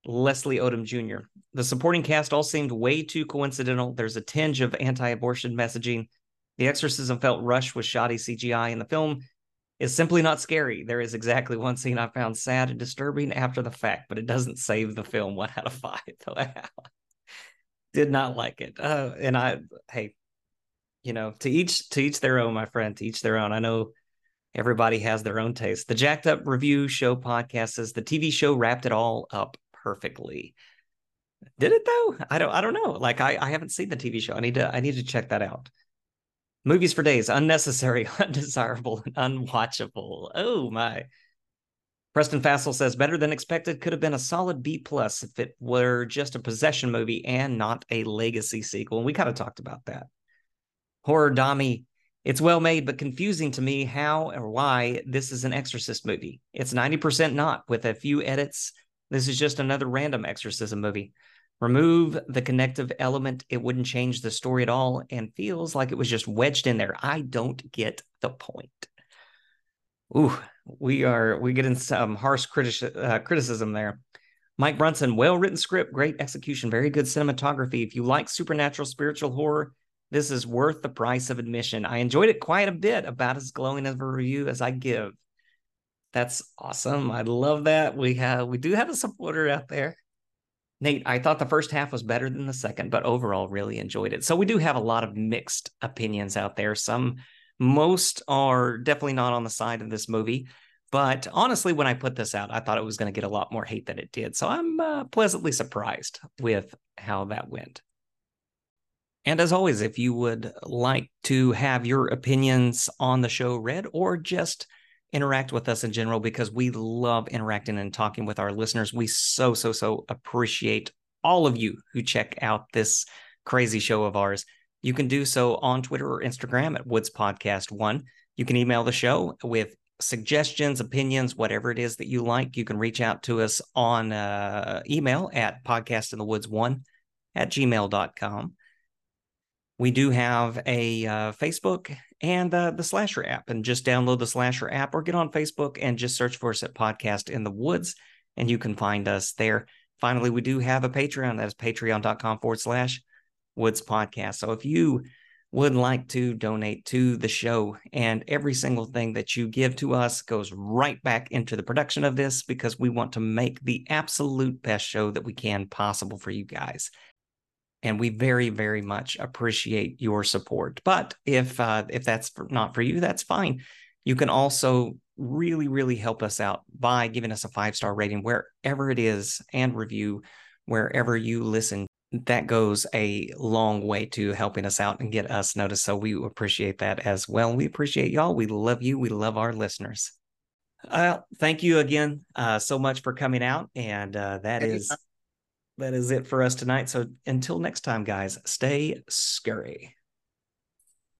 Leslie Odom Jr. The supporting cast all seemed way too coincidental. There's a tinge of anti abortion messaging. The exorcism felt rushed with shoddy CGI, and the film is simply not scary. There is exactly one scene I found sad and disturbing after the fact, but it doesn't save the film one out of five. [laughs] Did not like it. Uh, and I, hey, you know, to each to each their own, my friend. To each their own. I know everybody has their own taste. The Jacked Up Review Show podcast says the TV show wrapped it all up perfectly. Did it though? I don't. I don't know. Like I, I haven't seen the TV show. I need to. I need to check that out. Movies for days, unnecessary, [laughs] undesirable, and unwatchable. Oh my. Preston Fassel says better than expected could have been a solid B plus if it were just a possession movie and not a legacy sequel. And we kind of talked about that. Horror Dami, it's well made, but confusing to me how or why this is an exorcist movie. It's 90% not, with a few edits. This is just another random exorcism movie. Remove the connective element, it wouldn't change the story at all and feels like it was just wedged in there. I don't get the point. Ooh, we are we get in some harsh uh, criticism there. Mike Brunson, well written script, great execution, very good cinematography. If you like supernatural spiritual horror, this is worth the price of admission. I enjoyed it quite a bit, about as glowing of a review as I give. That's awesome. I love that. We have we do have a supporter out there. Nate, I thought the first half was better than the second, but overall really enjoyed it. So we do have a lot of mixed opinions out there. Some most are definitely not on the side of this movie. But honestly, when I put this out, I thought it was going to get a lot more hate than it did. So I'm uh, pleasantly surprised with how that went. And as always, if you would like to have your opinions on the show read or just interact with us in general, because we love interacting and talking with our listeners, we so, so, so appreciate all of you who check out this crazy show of ours. You can do so on Twitter or Instagram at Woods Podcast One. You can email the show with suggestions, opinions, whatever it is that you like. You can reach out to us on uh, email at podcastinthewoods1 at gmail.com. We do have a uh, Facebook and uh, the Slasher app, and just download the Slasher app or get on Facebook and just search for us at Podcast in the Woods, and you can find us there. Finally, we do have a Patreon. That is patreon.com forward slash Woods Podcast. So if you would like to donate to the show, and every single thing that you give to us goes right back into the production of this because we want to make the absolute best show that we can possible for you guys and we very very much appreciate your support. But if uh, if that's not for you that's fine. You can also really really help us out by giving us a five star rating wherever it is and review wherever you listen. That goes a long way to helping us out and get us noticed. So we appreciate that as well. We appreciate y'all. We love you. We love our listeners. Uh, thank you again uh, so much for coming out and uh, that is that is it for us tonight. So until next time, guys, stay scurry.